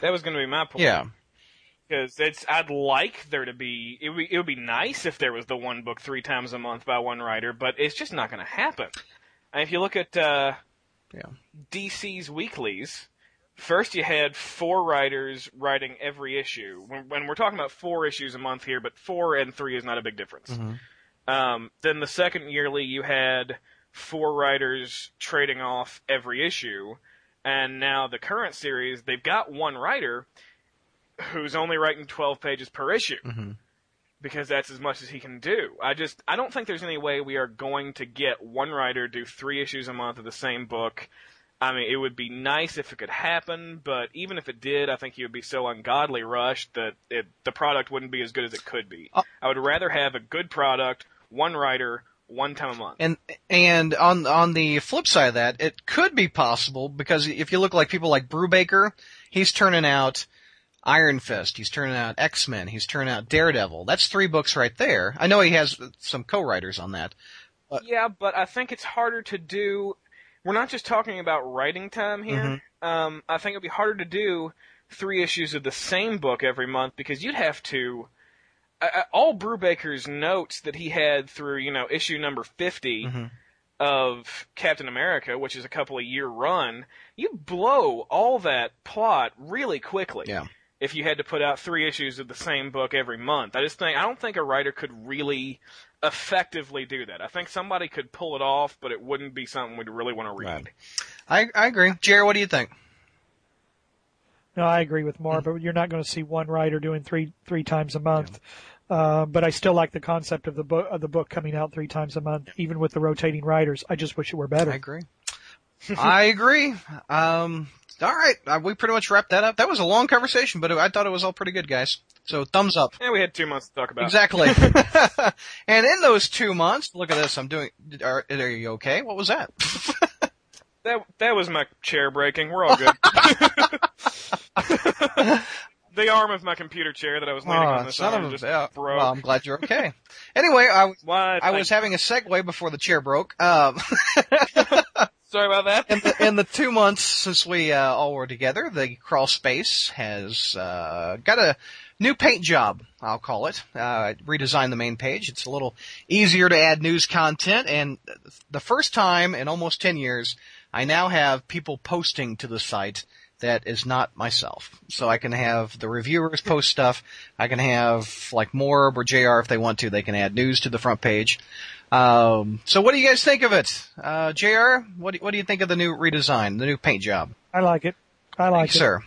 that was going to be my point. Yeah. because it's I'd like there to be it would be, it would be nice if there was the one book three times a month by one writer, but it's just not going to happen. And if you look at uh, Yeah. DC's weeklies, first you had four writers writing every issue. When, when we're talking about four issues a month here, but four and three is not a big difference. Mhm. Um, then the second yearly you had four writers trading off every issue, and now the current series they've got one writer who's only writing 12 pages per issue Mhm. Because that's as much as he can do. I just I don't think there's any way we are going to get one writer do 3 issues a month of the same book. I mean, it would be nice if it could happen, but even if it did, I think he would be so ungodly rushed that it, the product wouldn't be as good as it could be. Uh, I would rather have a good product, one writer, one time a month. And and on on the flip side of that, it could be possible because if you look like people like Brubaker, he's turning out Iron Fist, he's turning out X Men, he's turning out Daredevil. That's three books right there. I know he has some co-writers on that. Yeah, but I think it's harder to do. We're not just talking about writing time here. Um, I think it'd be harder to do three issues of the same book every month because you'd have to. Uh, all Brubaker's notes that he had through, you know, issue number 50 Mhm. of Captain America, which is a couple of year run, you blow all that plot really quickly. Yeah. If you had to put out three issues of the same book every month, I just think I don't think a writer could really effectively do that. I think somebody could pull it off, but it wouldn't be something we'd really want to read. Right. I I agree. Jerry, what do you think? No, I agree with Morb, but you're not going to see one writer doing three three times a month. Uh, but I still like the concept of the book of the book coming out three times a month, even with the rotating writers. I just wish it were better. I agree. I agree. Um, all right, uh, we pretty much wrapped that up. That was a long conversation, but I thought it was all pretty good, guys. So thumbs up. Yeah, we had two months to talk about. Exactly. and in those two months, look at this. I'm doing. Are, are you okay? What was that? That that was my chair breaking. We're all good. the arm of my computer chair that I was leaning on this son of just yeah. broke. Well, I'm glad you're okay. anyway, I, Why? I was having a segue before the chair broke. Um, sorry about that. in, the, in the two months since we uh, all were together, the crawl space has uh, got a new paint job. I'll call it. Uh, redesigned the main page. It's a little easier to add news content, and the first time in almost ten years, I now have people posting to the site that is not myself. So I can have the reviewers post stuff. I can have like Morb or JR if they want to. They can add news to the front page. Um, so what do you guys think of it? Uh, JR, what do, what do you think of the new redesign, the new paint job? I like it. I like it. Sir,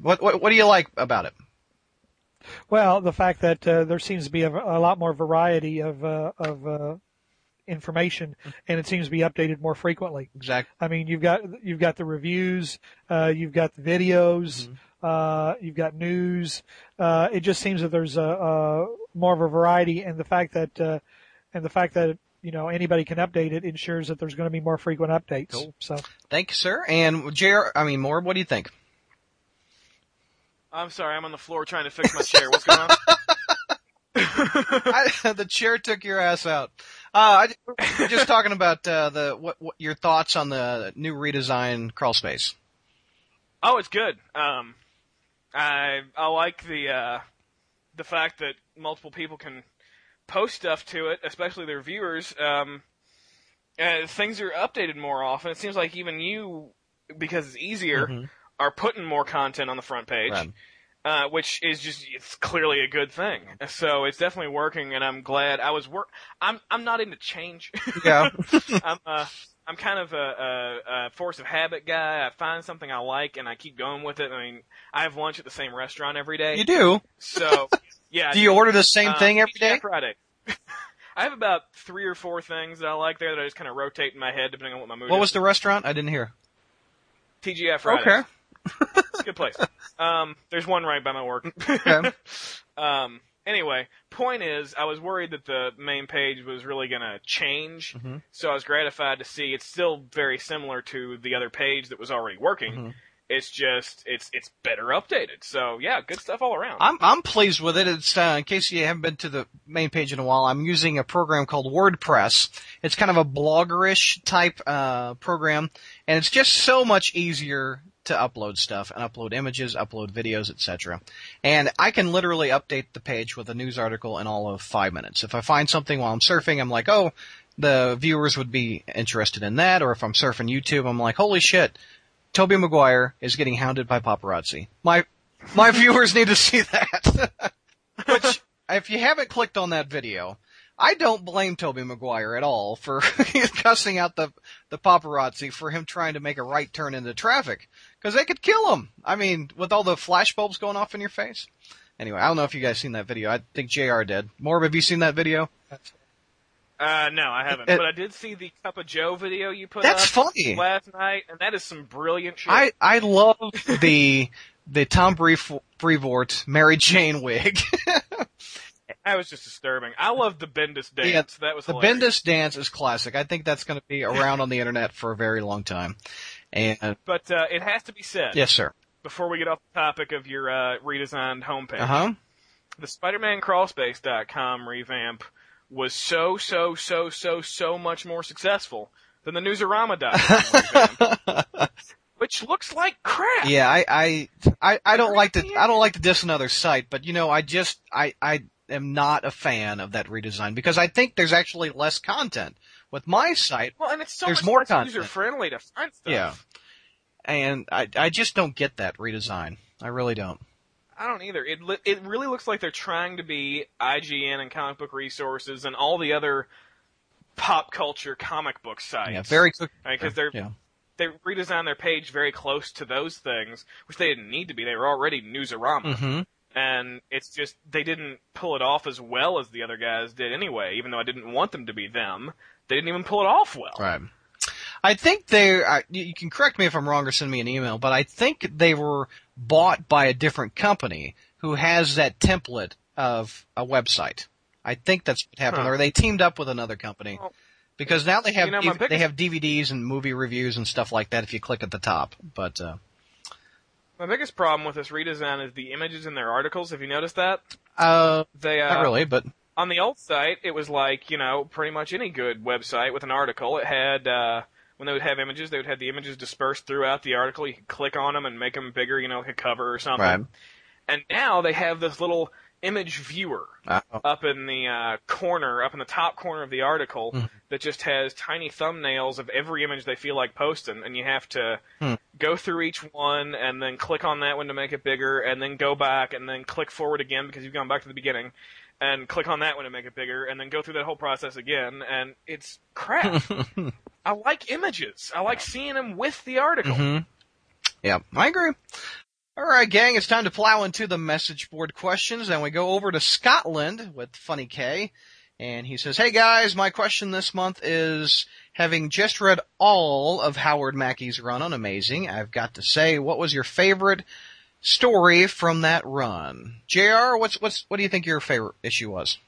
what, what, what do you like about it? Well, the fact that uh, there seems to be a, a lot more variety of uh, of uh, information, and it seems to be updated more frequently. Exactly. I mean, you've got you've got the reviews, uh, you've got the videos, uh, you've got news. Uh, it just seems that there's a, a more of a variety, and the fact that uh, and the fact that you know anybody can update it ensures that there's going to be more frequent updates. Cool. So Thank you, sir. And JR, I mean, Morb, what do you think? I'm sorry, I'm on the floor trying to fix my chair. What's going on? I, the chair took your ass out. Uh, I, we're just talking about uh, the what, what your thoughts on the new redesign crawl space. Oh, it's good. Um, I I like the uh, the fact that multiple people can post stuff to it, especially their viewers. Um, uh, things are updated more often. It seems like even you, because it's easier, Mhm. are putting more content on the front page. Right. Uh, which is just it's clearly a good thing. So it's definitely working, and I'm glad I was work. I'm I'm not into change. Yeah. I'm uh, I'm kind of a, a, a force of habit guy. I find something I like and I keep going with it. I mean, I have lunch at the same restaurant every day. you do. So, yeah. Do you order the same Uh, thing every day? Friday. I have about three or four things that I like there that I just kind of rotate in my head depending on what my mood What is. was the restaurant? I didn't hear. TGI Friday? Okay. It's a good place. Um, there's one right by my work. Okay. um, anyway, point is, I was worried that the main page was really going to change, Mhm. so I was gratified to see it's still very similar to the other page that was already working. Mhm. It's just it's it's better updated. So yeah, good stuff all around. I'm I'm pleased with it. It's uh, in case you haven't been to the main page in a while. I'm using a program called WordPress. It's kind of a bloggerish type uh, program, and it's just so much easier to upload stuff and upload images, upload videos, etc. And I can literally update the page with a news article in all of five minutes. If I find something while I'm surfing, I'm like, oh, the viewers would be interested in that. Or if I'm surfing YouTube, I'm like, holy shit, Tobey Maguire is getting hounded by paparazzi. My my viewers need to see that. Which, if you haven't clicked on that video, I don't blame Tobey Maguire at all for cussing out the the paparazzi for him trying to make a right turn into traffic because they could kill him. I mean, with all the flash bulbs going off in your face. Anyway, I don't know if you guys seen that video. I think Jr. did. Morb, have you seen that video? Uh, no, I haven't, but I did see the Cup of Joe video you put That's up funny. last night, and that is some brilliant shit. I I love the the Tom Brevo- Brevoort Mary Jane wig. that was just disturbing. I love the Bendis dance. Yeah, that was The hilarious. Bendis dance is classic. I think that's going to be around on the internet for a very long time. And But uh, it has to be said yes, sir. before we get off the topic of your uh, redesigned homepage. Uh huh. the SpiderManCrawlspace.com revamp was so, so, so, so, so much more successful than the Newsarama.com which looks like crap. Yeah, I, I, I, I don't like to, I don't like to diss another site, but you know, I just, I, I am not a fan of that redesign because I think there's actually less content with my site, Well, and it's so There's much more content. user friendly to find stuff. Yeah. and I, I just don't get that redesign. I really don't. I don't either. It li- it really looks like they're trying to be IGN and comic book resources and all the other pop culture comic book sites. Yeah, very because they're Yeah. they redesigned their page very close to those things, which they didn't need to be. They were already Newsarama. hmm and it's just they didn't pull it off as well as the other guys did anyway. Even though I didn't want them to be them, they didn't even pull it off well. Right. I think they. I- You can correct me if I'm wrong or send me an email, but I think they were bought by a different company who has that template of a website. I think that's what happened, Huh. or they teamed up with another company Well, because now they have you know, my they have DVDs and movie reviews and stuff like that. If you click at the top, but uh, My biggest problem with this redesign is the images in their articles. Have you noticed that? Uh, They uh, not really, but on the old site, it was like you know pretty much any good website with an article. It had uh, when they would have images, they would have the images dispersed throughout the article. You could click on them and make them bigger, you know, like a cover or something. right. And now they have this little image viewer Uh, up in the uh, corner, up in the top corner of the article, Mhm. that just has tiny thumbnails of every image they feel like posting, and you have to Hmm. go through each one and then click on that one to make it bigger, and then go back and then click forward again because you've gone back to the beginning, and click on that one to make it bigger, and then go through that whole process again, and it's crap. I like images. I like seeing them with the article. hmm Yeah, I agree. All right, gang, it's time to plow into the message board questions, and we go over to Scotland with Funny K. And he says, Hey guys, my question this month is, having just read all of Howard Mackie's run on Amazing, I've got to say, what was your favorite story from that run? JR, what's, what's, what do you think your favorite issue was?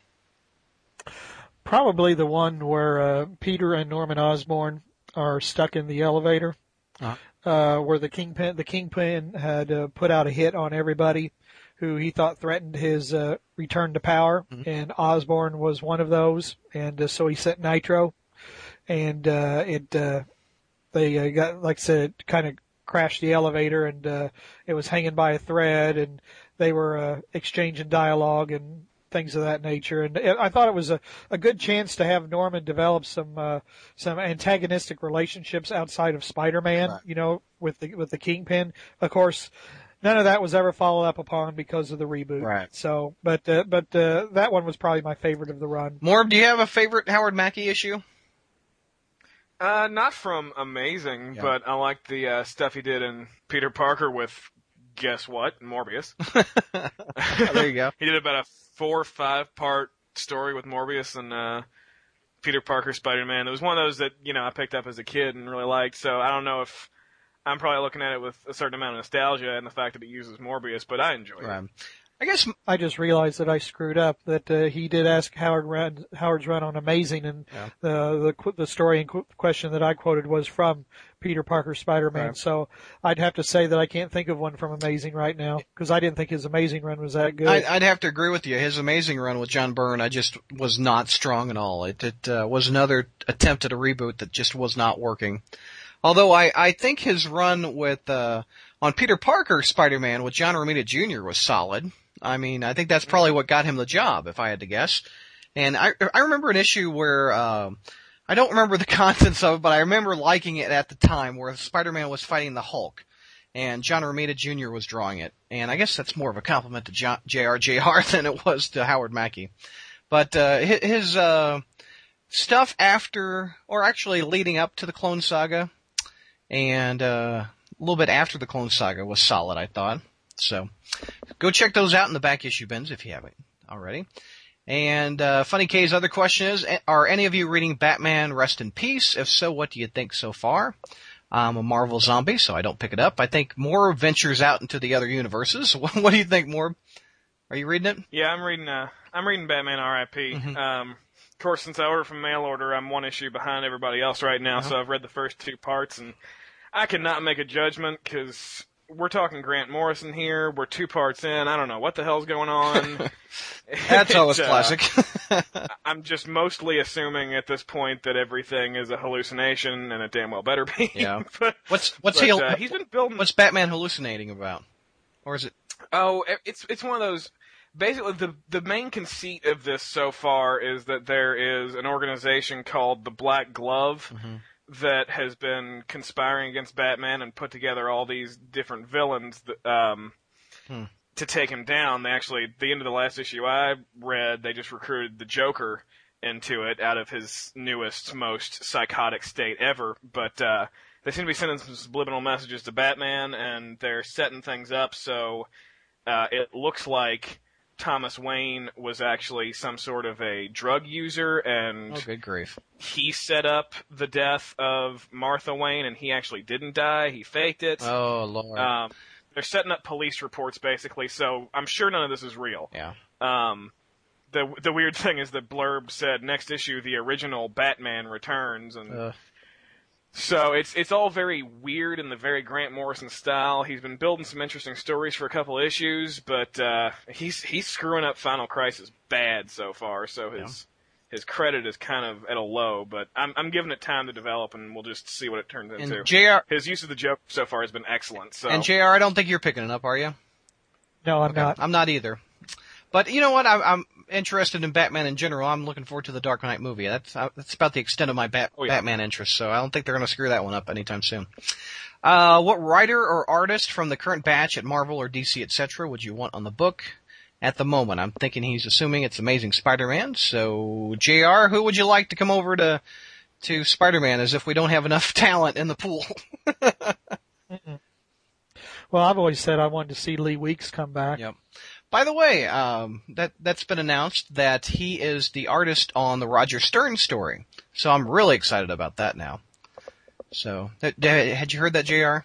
Probably the one where uh, Peter and Norman Osborn are stuck in the elevator, Uh-huh. uh, where the kingpin the kingpin had uh, put out a hit on everybody who he thought threatened his uh, return to power, and Osborn was one of those, and uh, so he sent Nitro, and uh, it uh, they uh, got like I said, kind of crashed the elevator, and uh, it was hanging by a thread, and they were uh, exchanging dialogue and things of that nature. And it- I thought it was a, a good chance to have Norman develop some uh, some antagonistic relationships outside of Spider-Man. Right. You know, with the with the Kingpin. Of course, none of that was ever followed up upon because of the reboot. Right. So, but uh, but uh, that one was probably my favorite of the run. Morb, do you have a favorite Howard Mackie issue? Uh, not from Amazing, Yeah. but I like the uh, stuff he did in Peter Parker with, guess what, Morbius. there you go. He did about a four or five part story with Morbius and uh, Peter Parker Spider Man. It was one of those that you know I picked up as a kid and really liked. So I don't know if I'm probably looking at it with a certain amount of nostalgia and the fact that it uses Morbius, but I enjoy it. I guess I just realized that I screwed up. That uh, he did ask Howard run, Howard's run on Amazing, and Yeah. the the the story and qu- question that I quoted was from Peter Parker Spider-Man. Right. So I'd have to say that I can't think of one from Amazing right now because I didn't think his Amazing run was that good. I, I'd have to agree with you. His amazing run with John Byrne, I just was not strong at all. It, it uh, was another attempt at a reboot that just was not working. Although I, I think his run with uh, on Peter Parker Spider-Man with John Romita Jr. was solid. I mean, I think that's probably what got him the job, if I had to guess. And I I remember an issue where um, I don't remember the contents of it, but I remember liking it at the time, where Spider-Man was fighting the Hulk and John Romita Jr. was drawing it. And I guess that's more of a compliment to John, J.R.J.R. than it was to Howard Mackie. But uh, his uh, stuff after, or actually leading up to the Clone Saga, and uh, a little bit after the Clone Saga was solid, I thought. So go check those out in the back issue bins if you haven't already. And uh, Funny K's other question is: Are any of you reading Batman Rest in Peace? If so, what do you think so far? I'm a Marvel zombie, so I don't pick it up. I think Morb ventures out into the other universes. what do you think, Morb? Are you reading it? Yeah, I'm reading. Uh, I'm reading Batman R.I.P. Mhm. Um, of course, since I ordered from mail order, I'm one issue behind everybody else right now. So I've read the first two parts, and I cannot make a judgment because we're talking Grant Morrison here. We're two parts in. I don't know what the hell's going on. That's always It, uh, classic. I'm just mostly assuming at this point that everything is a hallucination, and it damn well better be. Yeah. but, what's what's but, he? uh, he's been building. what's Batman hallucinating about? Or is it? Oh, it's it's one of those. Basically, the the main conceit of this so far is that there is an organization called the Black Glove Mhm. That has been conspiring against Batman and put together all these different villains that, um, Hmm. to take him down. They actually, at the end of the last issue I read, they just recruited the Joker into it out of his newest, most psychotic state ever. But uh, they seem to be sending some subliminal messages to Batman, and they're setting things up so uh, it looks like Thomas Wayne was actually some sort of a drug user, and Oh, good grief! he set up the death of Martha Wayne, and he actually didn't die. He faked it. Oh lord! Um, they're setting up police reports basically, so I'm sure none of this is real. yeah. Um, the the weird thing is that Blurb said next issue the original Batman returns, and Uh, So it's it's all very weird in the very Grant Morrison style. He's been building some interesting stories for a couple issues, but uh, he's he's screwing up Final Crisis bad so far. So his his credit is kind of at a low. But I'm I'm giving it time to develop, and we'll just see what it turns into. Jr. his use of the joke so far has been excellent. So And Jr. I don't think you're picking it up, are you? No, I'm Okay. not. I'm not either. But you know what? I'm, I'm interested in Batman in general. I'm looking forward to the Dark Knight movie. That's uh, that's about the extent of my Bat- Oh, yeah. Batman interest. So I don't think they're going to screw that one up anytime soon. Uh, what writer or artist from the current batch at Marvel or DC, etc., would you want on the book? At the moment, I'm thinking he's assuming it's Amazing Spider-Man. So, Jr., who would you like to come over to to Spider-Man? As if we don't have enough talent in the pool. Well, I've always said I wanted to see Lee Weeks come back. Yep. By the way, um, that that's been announced that he is the artist on the Roger Stern story. So I'm really excited about that now. So, that- that- had you heard that, Jr?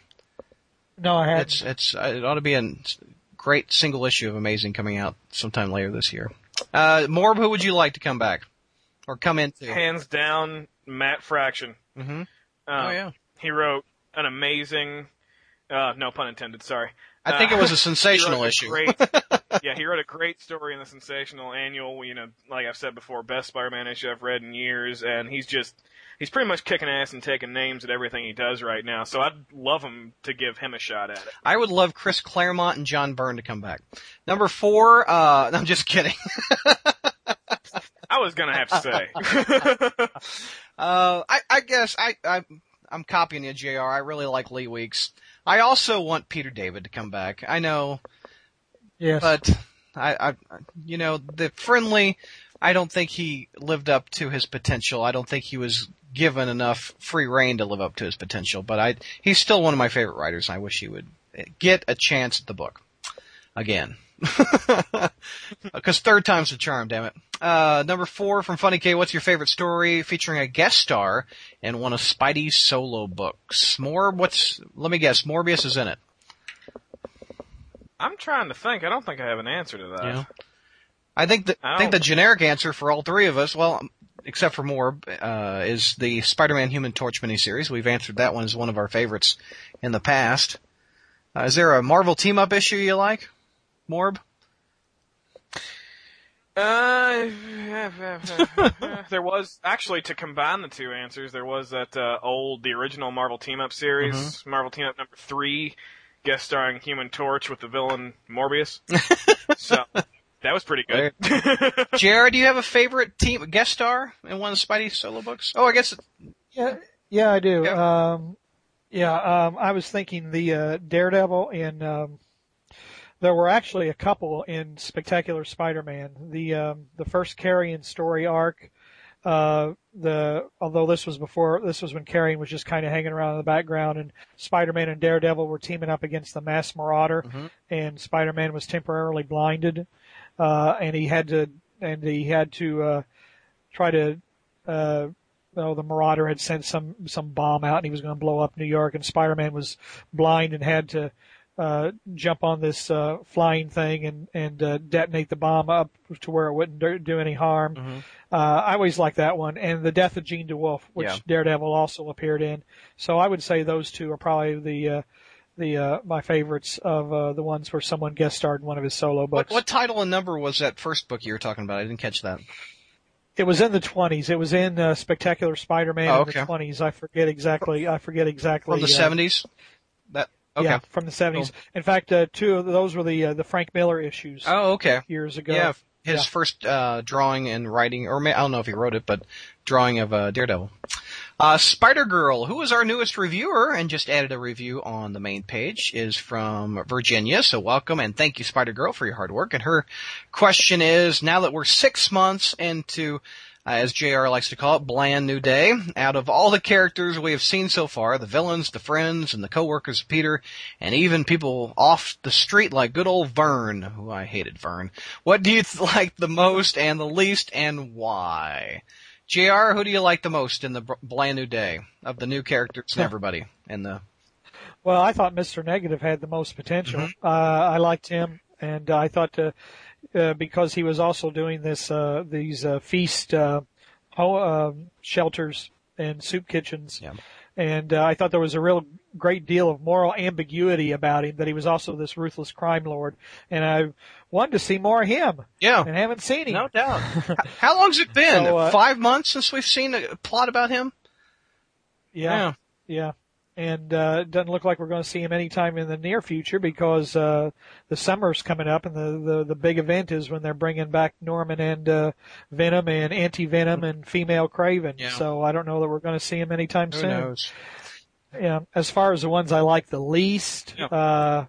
No, I hadn't. It's it's uh, it ought to be a great single issue of Amazing coming out sometime later this year. Uh, Morb, who would you like to come back or come into? hands down, Matt Fraction. hmm Um, Oh yeah, He wrote an amazing, uh, no pun intended, sorry. I think Uh, it was a sensational wrote a issue. Great, yeah, he wrote a great story in the sensational annual. You know, like I've said before, best Spider-Man issue I've read in years, and he's just he's pretty much kicking ass and taking names at everything he does right now. So I'd love him to give him a shot at it. I would love Chris Claremont and John Byrne to come back. Number four, uh, I'm just kidding. I was gonna have to say. Uh, I, I guess I, I, I'm copying you, Jr. I really like Lee Weeks. I also want Peter David to come back. I know, yes. but I, I, you know, the friendly. I don't think he lived up to his potential. I don't think he was given enough free reign to live up to his potential. But I, he's still one of my favorite writers. and I wish he would get a chance at the book again. Because third time's the charm, damn it. Uh, number four from Funny K, what's your favorite story featuring a guest star in one of Spidey's solo books? Morb, what's, let me guess, Morbius is in it. I'm trying to think. I don't think I have an answer to that. Yeah. I think the, I I think the generic answer for all three of us, well, except for Morb, uh, is the Spider-Man Human Torch miniseries. We've answered that one as one of our favorites in the past. Uh, is there a Marvel team-up issue you like? Morb? Uh, there was actually to combine the two answers. There was that uh, old, the original Marvel Team Up series, Mm-hmm. Marvel Team Up number three, guest starring Human Torch with the villain Morbius. so that was pretty good. Jared, do you have a favorite team guest star in one of Spidey's solo books? Oh, I guess Yeah, yeah, I do. Yeah. Um, yeah, um, I was thinking the uh, Daredevil and um, there were actually a couple in Spectacular Spider-Man. The um, the first Carrion story arc. Uh, the although this was before this was when Carrion was just kind of hanging around in the background, and Spider-Man and Daredevil were teaming up against the Masked Marauder, and Spider-Man was temporarily blinded, uh, and he had to and he had to uh, try to uh, oh, the Marauder had sent some some bomb out and he was going to blow up New York, and Spider-Man was blind and had to uh, jump on this uh, flying thing and and uh, detonate the bomb up to where it wouldn't do, do any harm. Uh, I always like that one, and the death of Jean DeWolff, which Yeah. Daredevil also appeared in. So I would say those two are probably the uh, the uh, my favorites of uh, the ones where someone guest starred in one of his solo books. what title and number was that first book you were talking about? I didn't catch that. It was in the twenties. It was in uh, Spectacular Spider-Man Oh, in okay. the twenties. I forget exactly. I forget exactly. From the uh, seventies? Okay. Yeah, from the seventies. In fact, uh, two of those were the uh, the Frank Miller issues Oh, okay. years ago. Yeah, his Yeah. first uh, drawing and writing, or I don't know if he wrote it, but drawing of uh, Daredevil. Uh, Spider Girl, who is our newest reviewer and just added a review on the main page, is from Virginia. So welcome and thank you, Spider Girl, for your hard work. And her question is: Now that we're six months into as JR likes to call it, bland new day. Out of all the characters we have seen so far, the villains, the friends, and the co-workers of Peter, and even people off the street like good old Vern, who I hated Vern. What do you like the most and the least, and why? JR, who do you like the most in the bland new day of the new characters and everybody? And the Well, I thought Mr. Negative had the most potential. Mm-hmm. Uh, I liked him, and I thought uh, uh, because he was also doing this uh, these uh, feast uh, ho- uh, shelters and soup kitchens. Yeah. and uh, I thought there was a real great deal of moral ambiguity about him. That he was also this ruthless crime lord, and I wanted to see more of him, Yeah. and haven't seen him. No doubt. How long's it been? So, uh, Five months since we've seen a plot about him? Yeah, yeah. And uh, it doesn't look like we're going to see him anytime in the near future because uh, the summer's coming up, and the, the the big event is when they're bringing back Norman and uh, Venom and Anti Venom and Female Kraven. Yeah. So I don't know that we're going to see him anytime Who soon. knows? Yeah. As far as the ones I like the least, Yeah. uh,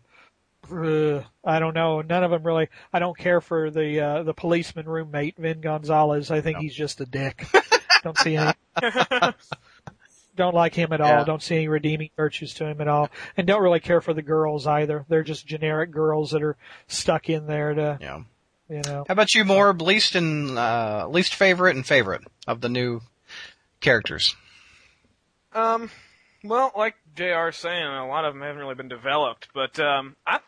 ugh, I don't know. None of them really. I don't care for the uh, the policeman roommate Vin Gonzales. I think he's just a dick. don't see any. don't like him at all. Yeah. Don't see any redeeming virtues to him at all, and don't really care for the girls either. They're just generic girls that are stuck in there to, Yeah. you know. How about you, Morb? Least and uh, least favorite and favorite of the new characters. Um, well, like Jr. is saying, a lot of them haven't really been developed, but um, I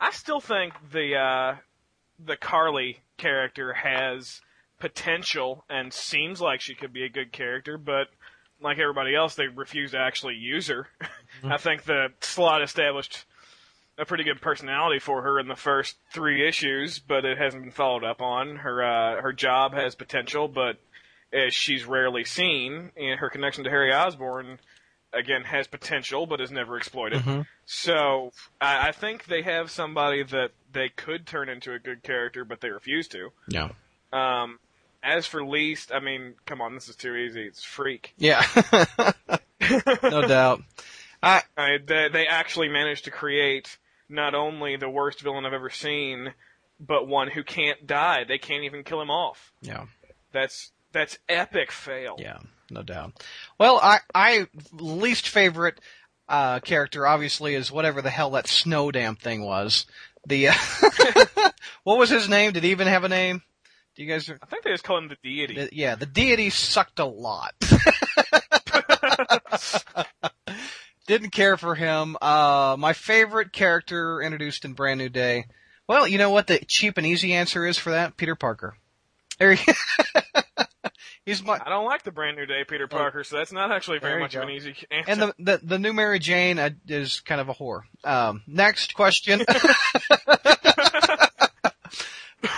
I still think the uh, the Carly character has potential and seems like she could be a good character, but like everybody else, they refuse to actually use her. I think the Slott established a pretty good personality for her in the first three issues, but it hasn't been followed up on. Her uh, her job has potential, but as she's rarely seen, and her connection to Harry Osborn again has potential, but is never exploited. So I, I think they have somebody that they could turn into a good character, but they refuse to. Yeah. Um, as for least, I mean, come on, this is too easy. It's Freak. Yeah. no doubt. I I, they, they actually managed to create not only the worst villain I've ever seen, but one who can't die. They can't even kill him off. yeah. That's that's epic fail. Yeah, no doubt. Well, I I least favorite uh character obviously is whatever the hell that snow damn thing was. The uh, what was his name? Did he even have a name? Do you guys? I think they just call him the deity. the- yeah, the deity sucked a lot. Didn't care for him. Uh, my favorite character introduced in Brand New Day. Well, you know what the cheap and easy answer is for that? Peter Parker. There he- He's my I don't like the brand new day Peter Parker, so that's not actually very much of an easy answer. And the, the the new Mary Jane uh, is kind of a whore. Um, next question.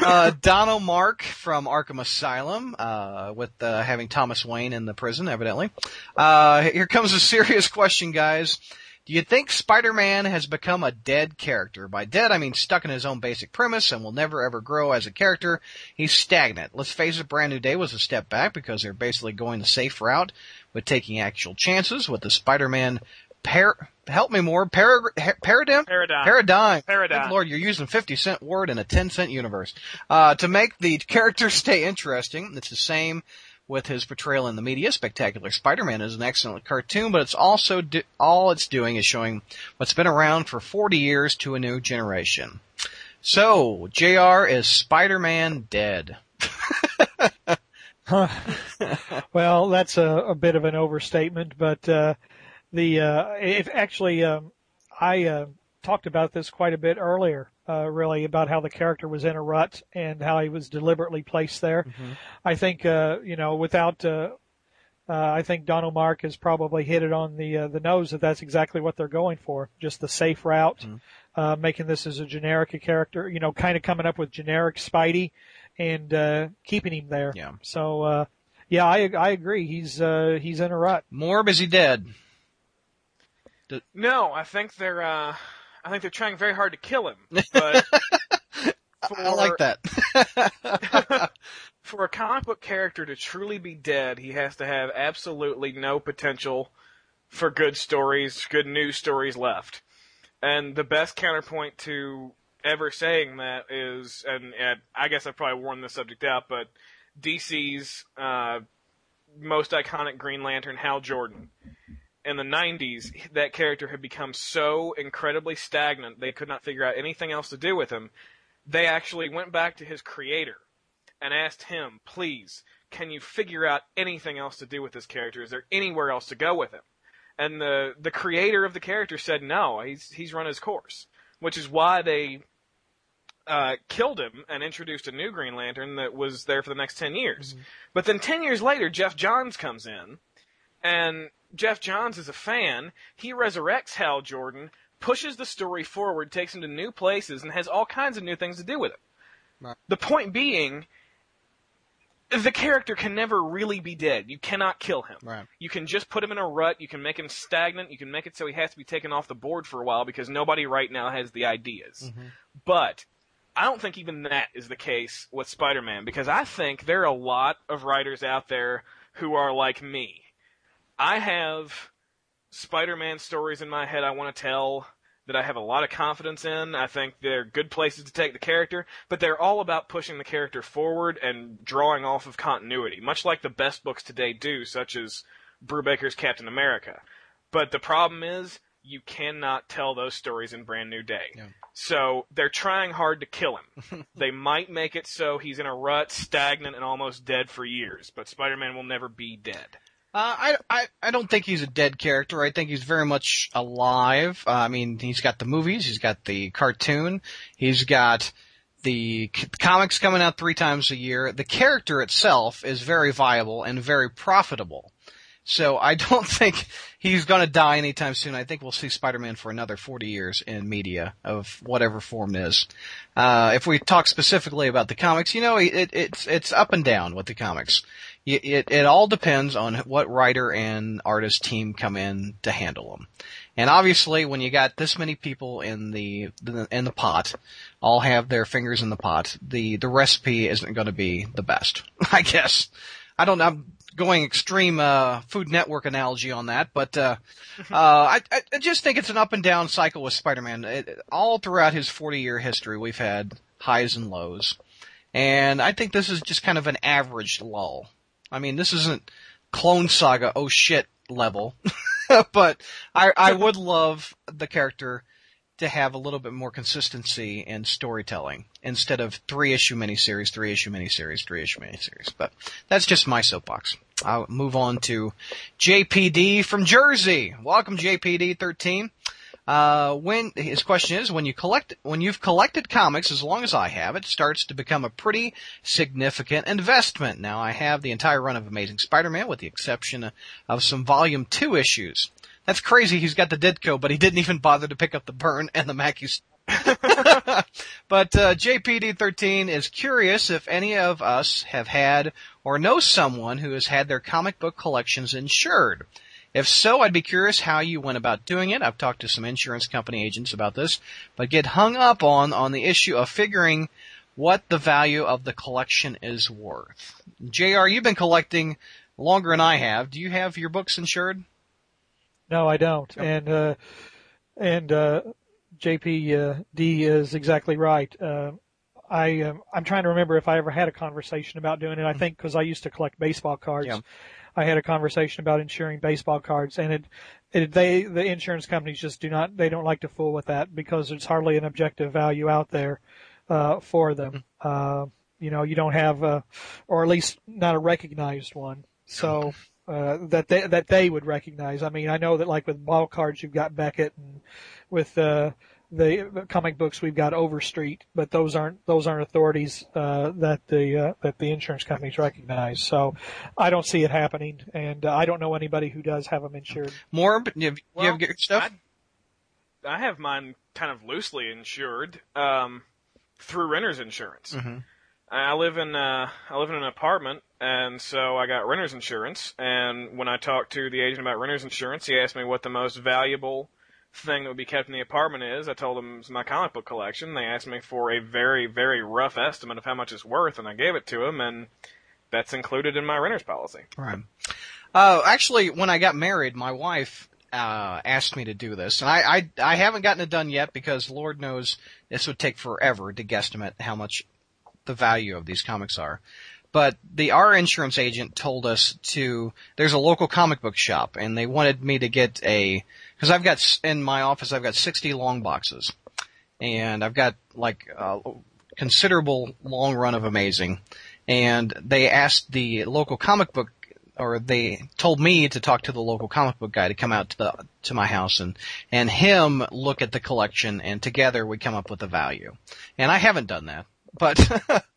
uh, Donald Mark from Arkham Asylum, uh, with uh, having Thomas Wayne in the prison, evidently. Uh, here comes a serious question, guys. Do you think Spider-Man has become a dead character? By dead, I mean stuck in his own basic premise and will never ever grow as a character. He's stagnant. Let's face it, Brand New Day was a step back because they're basically going the safe route with taking actual chances with the Spider-Man par- help me Morb, par- paradigm? Paradigm. Paradigm. Paradigm. Good Lord, you're using 50 cent word in a 10 cent universe. Uh, to make the character stay interesting, it's the same with his portrayal in the media. Spectacular Spider-Man is an excellent cartoon, but it's also, do- all it's doing is showing what's been around for 40 years to a new generation. So, JR, is Spider-Man dead? Well, that's a, a bit of an overstatement, but uh, the uh, if actually um, I uh, talked about this quite a bit earlier, uh, really about how the character was in a rut and how he was deliberately placed there. I think uh, you know without. Uh, uh, I think Donald Mark has probably hit it on the uh, the nose that that's exactly what they're going for, just the safe route, uh, making this as a generic a character, you know, kind of coming up with generic Spidey and uh, keeping him there. Yeah. So uh, yeah, I I agree. He's uh, he's in a rut. Morb, is he dead? No, I think they're uh I think they're trying very hard to kill him. But I like that. for a comic book character to truly be dead, he has to have absolutely no potential for good stories, good news stories left. And the best counterpoint to ever saying that is, and, and I guess I've probably worn this subject out, but DC's uh, most iconic Green Lantern, Hal Jordan. In the 90s, that character had become so incredibly stagnant they could not figure out anything else to do with him. They actually went back to his creator and asked him, please, can you figure out anything else to do with this character? Is there anywhere else to go with him? And the the creator of the character said no, he's he's run his course, which is why they uh, killed him and introduced a new Green Lantern that was there for the next ten years. But then ten years later, Geoff Johns comes in, And Geoff Johns is a fan. He resurrects Hal Jordan, pushes the story forward, takes him to new places, and has all kinds of new things to do with it. Right. The point being, the character can never really be dead. You cannot kill him. Right. You can just put him in a rut. You can make him stagnant. You can make it so he has to be taken off the board for a while because nobody right now has the ideas. Mm-hmm. But I don't think even that is the case with Spider-Man because I think there are a lot of writers out there who are like me. I have Spider-Man stories in my head I want to tell that I have a lot of confidence in. I think they're good places to take the character, but they're all about pushing the character forward and drawing off of continuity, much like the best books today do, such as Brubaker's Captain America. But the problem is, you cannot tell those stories in Brand New Day. Yeah. So they're trying hard to kill him. they might make it so he's in a rut, stagnant, and almost dead for years, but Spider-Man will never be dead. Uh, I, I, I don't think he's a dead character. I think he's very much alive. Uh, I mean, he's got the movies, he's got the cartoon, he's got the c- comics coming out three times a year. The character itself is very viable and very profitable. So I don't think he's going to die anytime soon. I think we'll see Spider-Man for another 40 years in media of whatever form it is. Uh, if we talk specifically about the comics, you know, it, it's, it's up and down with the comics. It, it, it all depends on what writer and artist team come in to handle them. And obviously, when you got this many people in the, in the pot, all have their fingers in the pot, the, the recipe isn't going to be the best, I guess. I don't know. I'm going extreme uh, Food Network analogy on that, but uh, uh, I, I I just think it's an up and down cycle with Spider-Man. It, all throughout his 40-year history, we've had highs and lows, and I think this is just kind of an average lull. I mean, this isn't Clone Saga oh shit level, but I I would love the character to have a little bit more consistency in storytelling instead of three issue miniseries, three issue miniseries, three issue miniseries. But that's just my soapbox. I'll move on to JPD from Jersey. Welcome JPD 13. Uh, when his question is, when you collect, when you've collected comics as long as I have, it starts to become a pretty significant investment. Now I have the entire run of Amazing Spider-Man with the exception of some volume two issues. That's crazy. He's got the Ditko, but he didn't even bother to pick up the Byrne and the Mackie. but uh, JPD13 is curious if any of us have had or know someone who has had their comic book collections insured. If so, I'd be curious how you went about doing it. I've talked to some insurance company agents about this, but get hung up on on the issue of figuring what the value of the collection is worth. JR, you've been collecting longer than I have. Do you have your books insured? No, I don't. And uh, and uh, JP uh, is exactly right. Uh, I um, I'm trying to remember if I ever had a conversation about doing it. I think because I used to collect baseball cards. Yeah. I had a conversation about insuring baseball cards, and it, it they the insurance companies just do not they don't like to fool with that because there's hardly an objective value out there uh, for them. Uh, you know, you don't have, uh, or at least not a recognized one. So uh, that they that they would recognize. I mean, I know that like with ball cards, you've got Beckett, and with uh, the comic books, we've got Overstreet, but those aren't those aren't authorities uh, that the uh, that the insurance companies recognize. So I don't see it happening, and uh, I don't know anybody who does have them insured. More, but you have, you have your stuff? I, I have mine kind of loosely insured um, through renter's insurance. Mhm. I live in uh, I live in an apartment, and so I got renter's insurance. And when I talked to the agent about renter's insurance, he asked me what the most valuable thing that would be kept in the apartment is. I told them it's my comic book collection. They asked me for a very very rough estimate of how much it's worth, and I gave it to them, and that's included in my renter's policy. Right. Uh, actually, when I got married, my wife uh, asked me to do this, and I, I I haven't gotten it done yet because Lord knows this would take forever to guesstimate how much the value of these comics are. But the our insurance agent told us to. There's a local comic book shop, and they wanted me to get a because I've got in my office I've got 60 long boxes, and I've got like a considerable long run of Amazing, and they asked the local comic book or they told me to talk to the local comic book guy to come out to the to my house and and him look at the collection and together we come up with a value. And I haven't done that, but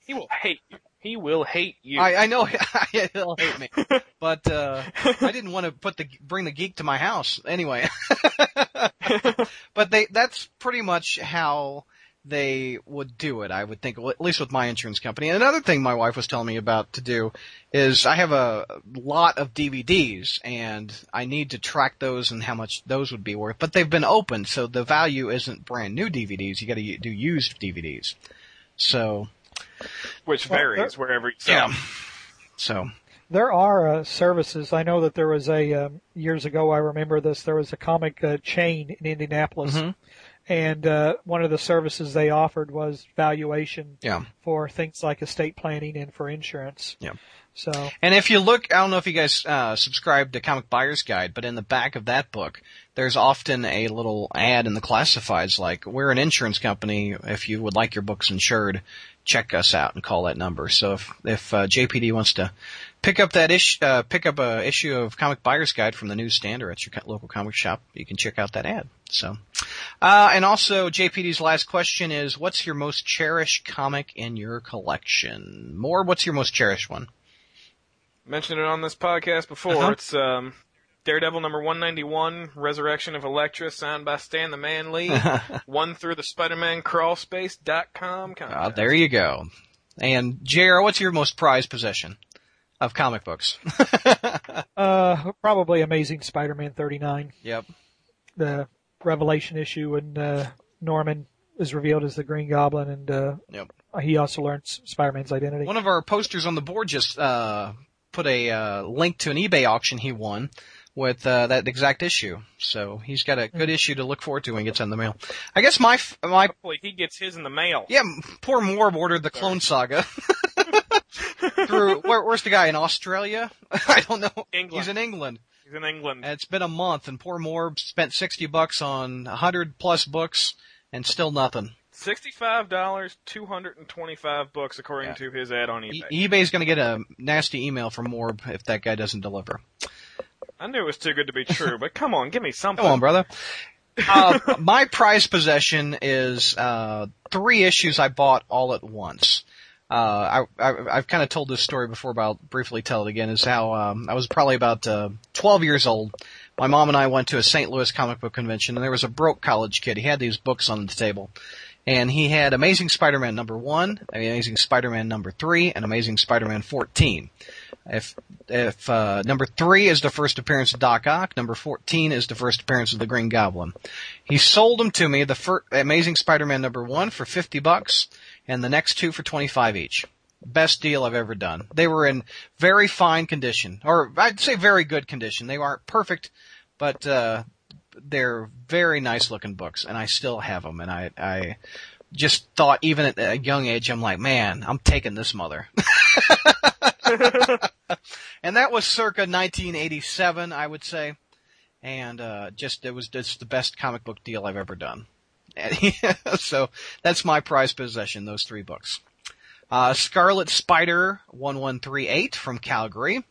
He will hate you. He will hate you. I, I know he'll hate me, but uh, I didn't want to put the bring the geek to my house anyway. but they that's pretty much how they would do it. I would think, at least with my insurance company. And another thing my wife was telling me about to do is I have a lot of DVDs and I need to track those and how much those would be worth. But they've been opened, so the value isn't brand new DVDs. You got to do used DVDs. So which Well, varies there- wherever you sell. yeah. So There are uh, services. I know that there was a um, years ago. I remember this. There was a comic uh, chain in Indianapolis, Mhm. and uh, one of the services they offered was valuation yeah. for things like estate planning and for insurance. Yeah. So And if you look, I don't know if you guys uh, subscribe to Comic Buyer's Guide, but in the back of that book, there's often a little ad in the classifieds like, "We're an insurance company. If you would like your books insured, check us out and call that number." So if if uh, JPD wants to pick up that issue, uh, pick up a issue of Comic Buyer's Guide from the newsstand or at your local comic shop, you can check out that ad. So, uh, and also JPD's last question is, "What's your most cherished comic in your collection?" More, what's your most cherished one? Mentioned it on this podcast before. Uh-huh. It's um, Daredevil number 191, Resurrection of Elektra, signed by Stan the Man Lee. one through the Spider-Man crawlspace.com Uh, contest. there you go. And JR, what's your most prized possession of comic books? uh, probably Amazing Spider-Man 39, yep. the Revelation issue, and uh, Norman is revealed as the Green Goblin, and uh, Yep. he also learns Spider-Man's identity. One of our posters on the board just uh, put a uh, link to an eBay auction he won with uh, that exact issue. So he's got a good issue to look forward to when it gets in the mail. I guess my f- my Hopefully he gets his in the mail. yeah, poor Morb ordered the Clone Saga. Through where, where's the guy in Australia? I don't know. England. He's in England. He's in England. And it's been a month, and poor Morb spent sixty bucks on a hundred plus books, and still nothing. Sixty-five dollars, two hundred and twenty-five books, according Yeah. to his ad on E- eBay. eBay's going to get a nasty email from Morb if that guy doesn't deliver. I knew it was too good to be true, but come on, give me something. Come on, brother. Uh, my prized possession is uh, three issues I bought all at once. Uh, I, I, I've kind of told this story before, but I'll briefly tell it again. Is how um, I was probably about uh, 12 years old. My mom and I went to a St. Louis comic book convention, and there was a broke college kid. He had these books on the table, and he had Amazing Spider-Man number one, Amazing Spider-Man number three, and Amazing Spider-Man 14. If if uh, number three is the first appearance of Doc Ock, number 14 is the first appearance of the Green Goblin. He sold them to me, the fir- Amazing Spider-Man number one for 50 bucks, and the next two for 25 each. Best deal I've ever done. They were in very fine condition, or I'd say very good condition. They aren't perfect, but uh, they're very nice looking books, and I still have them. And I, I just thought, even at a young age, I'm like, man, I'm taking this mother. and that was circa 1987, I would say. And uh, just it was just the best comic book deal I've ever done. So that's my prized possession, those three books. Uh, Scarlet Spider 1138 from Calgary.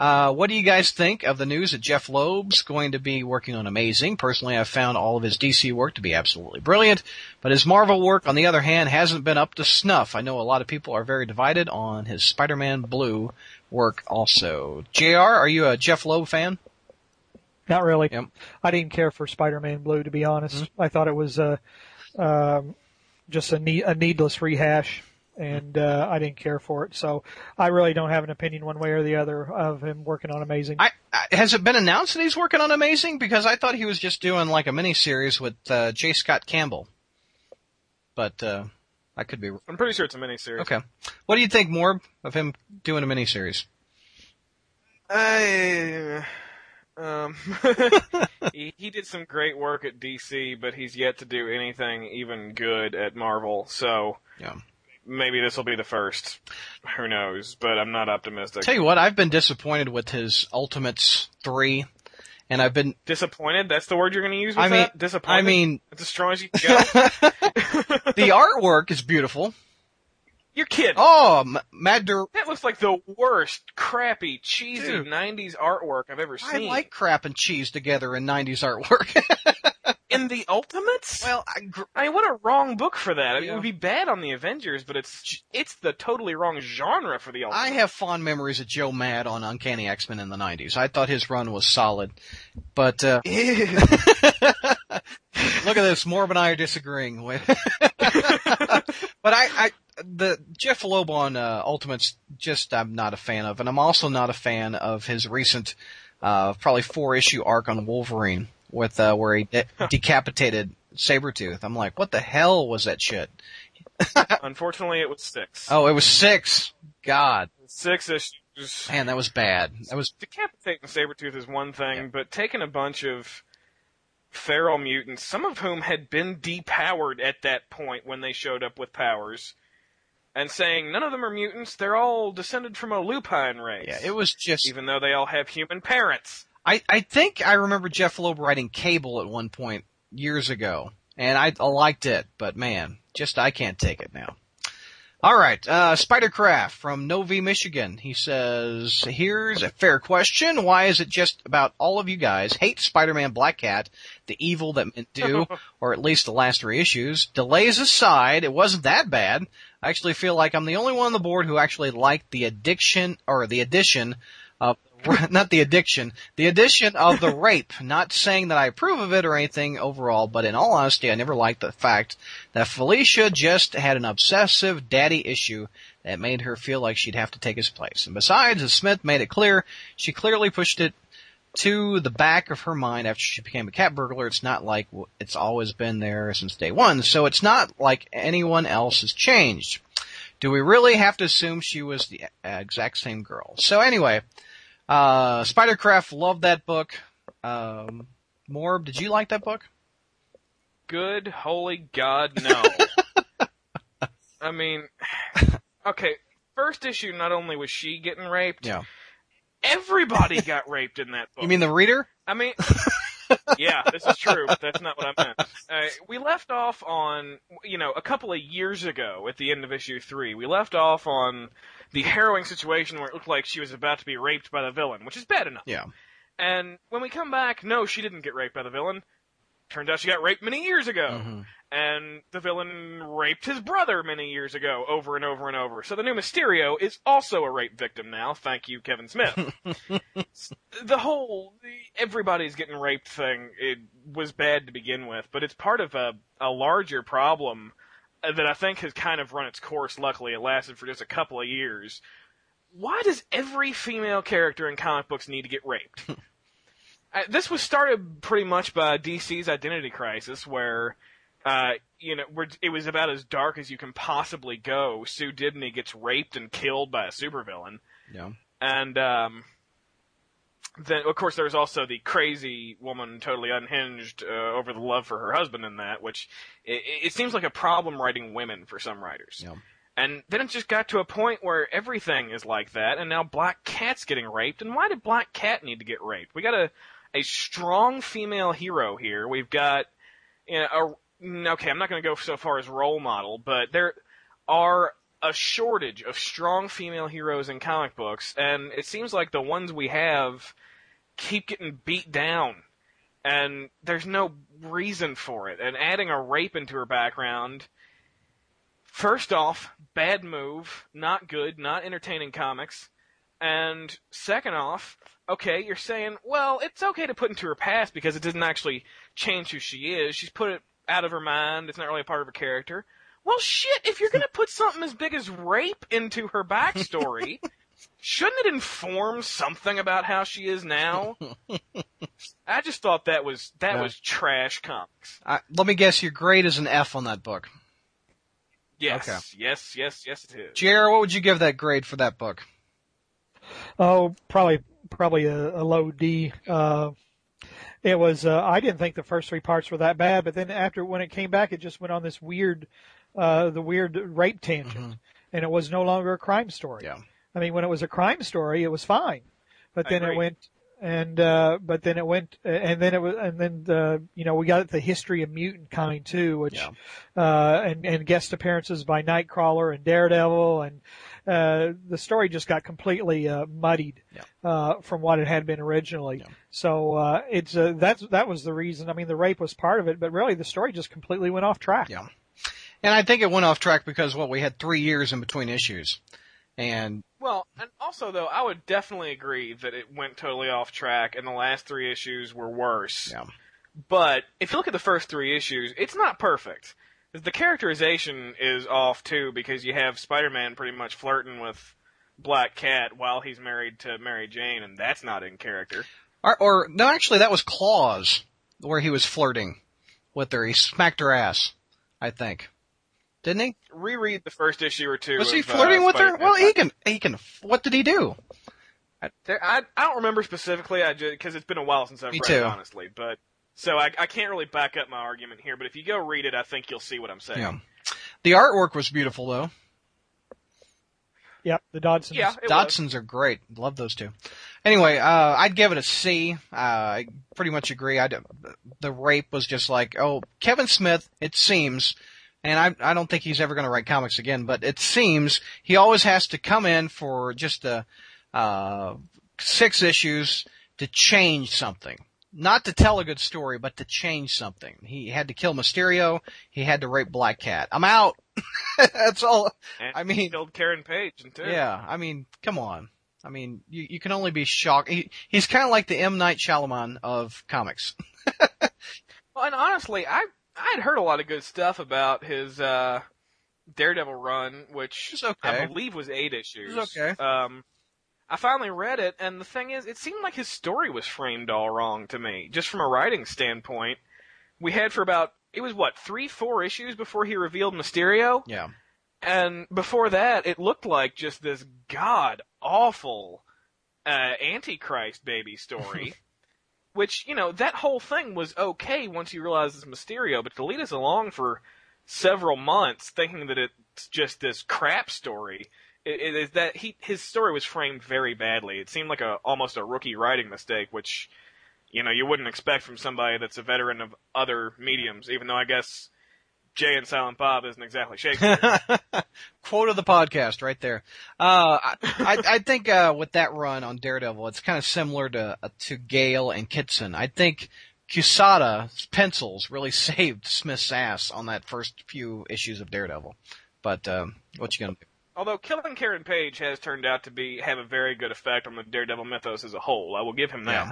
Uh, what do you guys think of the news that Jeph Loeb's going to be working on Amazing? Personally, I've found all of his DC work to be absolutely brilliant, but his Marvel work, on the other hand, hasn't been up to snuff. I know a lot of people are very divided on his Spider-Man Blue work also. JR, are you a Jeff Loeb fan? Not really. Yep. I didn't care for Spider-Man Blue, to be honest. I thought it was uh, um, just a, ne- a needless rehash, and uh, I didn't care for it. So I really don't have an opinion one way or the other of him working on Amazing. I, I, has it been announced that he's working on Amazing? Because I thought he was just doing like a mini series with uh, J. Scott Campbell. But uh, I could be I'm pretty sure it's a mini series. okay. What do you think, more of him doing a mini series? I, um, he, he did some great work at DC, but he's yet to do anything even good at Marvel. So Yeah. Maybe this will be the first. Who knows? But I'm not optimistic. Tell you what, I've been disappointed with his Ultimates three, and I've been. Disappointed? That's the word you're going to use with I mean, that? Disappointed? I mean, That's as strong as you can go? the artwork is beautiful. You're kidding. Oh, M- Mad Dur- That looks like the worst, crappy, cheesy Dude. 90s artwork I've ever seen. I seen. like crap and cheese together in '90s artwork. in the Ultimates? well, I, gr- I mean, what a wrong book for that. I mean, Yeah. It would be bad on the Avengers, but it's it's the totally wrong genre for the Ultimates. I have fond memories of Joe Mad on Uncanny X-Men in the 90s. I thought his run was solid. But, uh, look at this, Morb and I are disagreeing with. but I, I, the Jeph Loeb on, uh, Ultimates, just, I'm not a fan of. And I'm also not a fan of his recent, uh, probably four issue arc on Wolverine with, uh, where he de- decapitated Sabretooth. I'm like, what the hell was that shit? Unfortunately, it was six. Oh, it was six. God. Six issues. Man, that was bad. That was Decapitating Sabretooth is one thing, but taking a bunch of feral mutants, some of whom had been depowered at that point when they showed up with powers, and saying none of them are mutants, they're all descended from a lupine race. yeah, it was just. even though they all have human parents. I I think I remember Jeph Loeb writing Cable at one point years ago, and I, I liked it, but man, just I can't take it now. All right, uh, Spidercraft from Novi, Michigan. He says, "Here's a fair question: Why is it just about all of you guys hate Spider-Man Black Cat, the evil that meant do, or at least the last three issues? Delays aside, it wasn't that bad. I actually feel like I'm the only one on the board who actually liked the addiction or the addition of not the addiction, the addition of the rape. Not saying that I approve of it or anything overall, but in all honesty, I never liked the fact that Felicia just had an obsessive daddy issue that made her feel like she'd have to take his place. And besides, as Smith made it clear, she clearly pushed it to the back of her mind after she became a cat burglar. It's not like it's always been there since day one, so it's not like anyone else has changed. Do we really have to assume she was the uh, exact same girl? So anyway, uh, Spidercraft loved that book. Um, Morb, did you like that book? Good holy God, no. I mean, okay, first issue, not only was she getting raped, Yeah. everybody got raped in that book. You mean the reader? I mean, yeah, this is true. but That's not what I meant. Uh, we left off on, you know, a couple of years ago at the end of issue three. We left off on the harrowing situation where it looked like she was about to be raped by the villain, which is bad enough. Yeah. And when we come back, no, she didn't get raped by the villain. Turns out she got raped many years ago. Mhm. And the villain raped his brother many years ago, over and over and over. So the new Mysterio is also a rape victim now. Thank you, Kevin Smith. the whole everybody's getting raped thing it was bad to begin with, but it's part of a, a larger problem that I think has kind of run its course. Luckily, it lasted for just a couple of years. Why does every female character in comic books need to get raped? uh, this was started pretty much by DC's Identity Crisis, where uh, you know, where it was about as dark as you can possibly go. Sue Dibney gets raped and killed by a supervillain. Yeah. And um, then, of course, there's also the crazy woman, totally unhinged uh, over the love for her husband in that, which it, it seems like a problem writing women for some writers. Yeah. And then it just got to a point where everything is like that, and now Black Cat's getting raped. And why did Black Cat need to get raped? We got a a strong female hero here. We've got you know, a okay. I'm not going to go so far as role model, but there are a shortage of strong female heroes in comic books, and it seems like the ones we have keep getting beat down, and there's no reason for it. And adding a rape into her background, first off, bad move, not good, not entertaining comics. And second off, okay, you're saying, well, it's okay to put into her past because it doesn't actually change who she is. She's put it out of her mind. It's not really a part of her character. Well, shit, if you're gonna put something as big as rape into her backstory, shouldn't it inform something about how she is now? I just thought that was, that Yeah. was trash comics. I, let me guess, your grade is an F on that book. Yes, Okay. yes, yes, yes it is. JR, what would you give that grade for that book? Oh, probably probably a, a low D. Uh, it was. Uh, I didn't think the first three parts were that bad, but then after when it came back, it just went on this weird, uh, the weird rape tangent, and it was no longer a crime story. Yeah. I mean, when it was a crime story, it was fine, but then it went and uh but then it went and then it was and then uh you know we got the history of mutant kind too which Yeah. uh and and guest appearances by nightcrawler and daredevil and uh, the story just got completely uh, muddied Yeah. uh, from what it had been originally. Yeah. So uh, it's uh, that's that was the reason. I mean, the rape was part of it, but really the story just completely went off track. Yeah. And I think it went off track because what we had three years in between issues, and Well, and also though, I would definitely agree that it went totally off track, and the last three issues were worse. yeah, But if you look at the first three issues, it's not perfect. The characterization is off too, because you have Spider-Man pretty much flirting with Black Cat while he's married to Mary Jane, and that's not in character. or, or no, actually that was Claws where he was flirting with her. He smacked her ass, I think, didn't he? Reread the first issue or two. Was he of, uh, flirting with her? Spider-Man. Well, he can. He can. What did he do? There, I I don't remember specifically. I just because it's been a while since I've Me read too. it, honestly. But so I I can't really back up my argument here. But if you go read it, I think you'll see what I'm saying. Yeah. The artwork was beautiful though. Yep, the Dodsons. Yeah, it was. Dodsons are great. Love those two. Anyway, uh, I'd give it a C. Uh, I pretty much agree. I the rape was just like, oh, Kevin Smith. It seems, and I I don't think he's ever going to write comics again. But it seems he always has to come in for just a uh, six issues to change something. Not to tell a good story, but to change something. He had to kill Mysterio. He had to rape Black Cat. I'm out. That's all. And I mean- killed Karen Page and too. Yeah, I mean, come on. I mean, you, you can only be shocked. He, he's kind of like the M. Night Shyamalan of comics. Well, and honestly, I I had heard a lot of good stuff about his uh Daredevil run, which okay. I believe was eight issues. Okay. Um, I finally read it, and the thing is, it seemed like his story was framed all wrong to me, just from a writing standpoint. We had for about it was what three, four issues before he revealed Mysterio, Yeah. and before that, it looked like just this god awful uh, Antichrist baby story. which you know that whole thing was okay once you realize it's Mysterio, but to lead us along for several months thinking that it's just this crap story. It, it is that he his story was framed very badly. It seemed like a almost a rookie writing mistake, which you know you wouldn't expect from somebody that's a veteran of other mediums. Even though I guess Jay and Silent Bob isn't exactly Shakespeare. Quote of the podcast right there. Uh, I, I, I think, uh, with that run on Daredevil, it's kind of similar to, uh, to Gale and Kitson. I think Quesada's pencils really saved Smith's ass on that first few issues of Daredevil. But, um, what you gonna do? Although killing Karen Page has turned out to be have a very good effect on the Daredevil mythos as a whole, I will give him Yeah.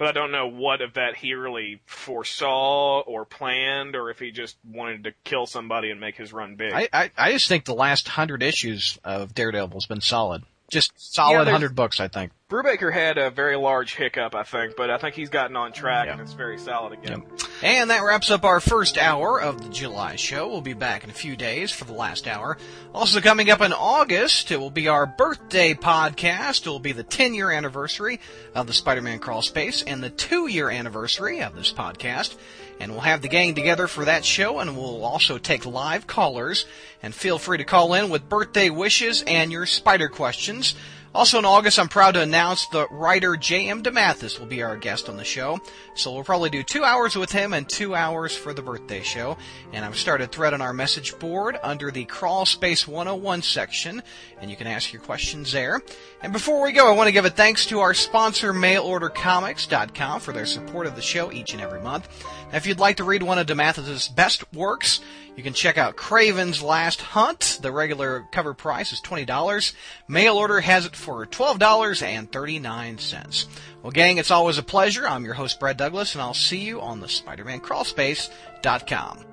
But I don't know what of that he really foresaw or planned, or if he just wanted to kill somebody and make his run big. I, I, I just think the last hundred issues of Daredevil has been solid. Just solid there's- hundred books, I think. Brubaker had a very large hiccup, I think, but I think he's gotten on track and it's very solid again. And that wraps up our first hour of the July show. We'll be back in a few days for the last hour. Also coming up in August, it will be our birthday podcast. It will be the 10 year anniversary of the Spider-Man Crawl Space and the 2 year anniversary of this podcast. And we'll have the gang together for that show and we'll also take live callers and feel free to call in with birthday wishes and your spider questions. Also in August, I'm proud to announce the writer J.M. DeMatteis will be our guest on the show. So we'll probably do two hours with him and two hours for the birthday show. And I've started a thread on our message board under the Crawl Space 101 section, and you can ask your questions there. And before we go, I want to give a thanks to our sponsor, MailOrderComics.com, for their support of the show each and every month. Now, if you'd like to read one of DeMatteis's best works, you can check out Kraven's Last Hunt. The regular cover price is $20. Mail order has it for $12.39. Well, gang, it's always a pleasure. I'm your host, Brad Douglas, and I'll see you on the SpiderManCrawlspace.com.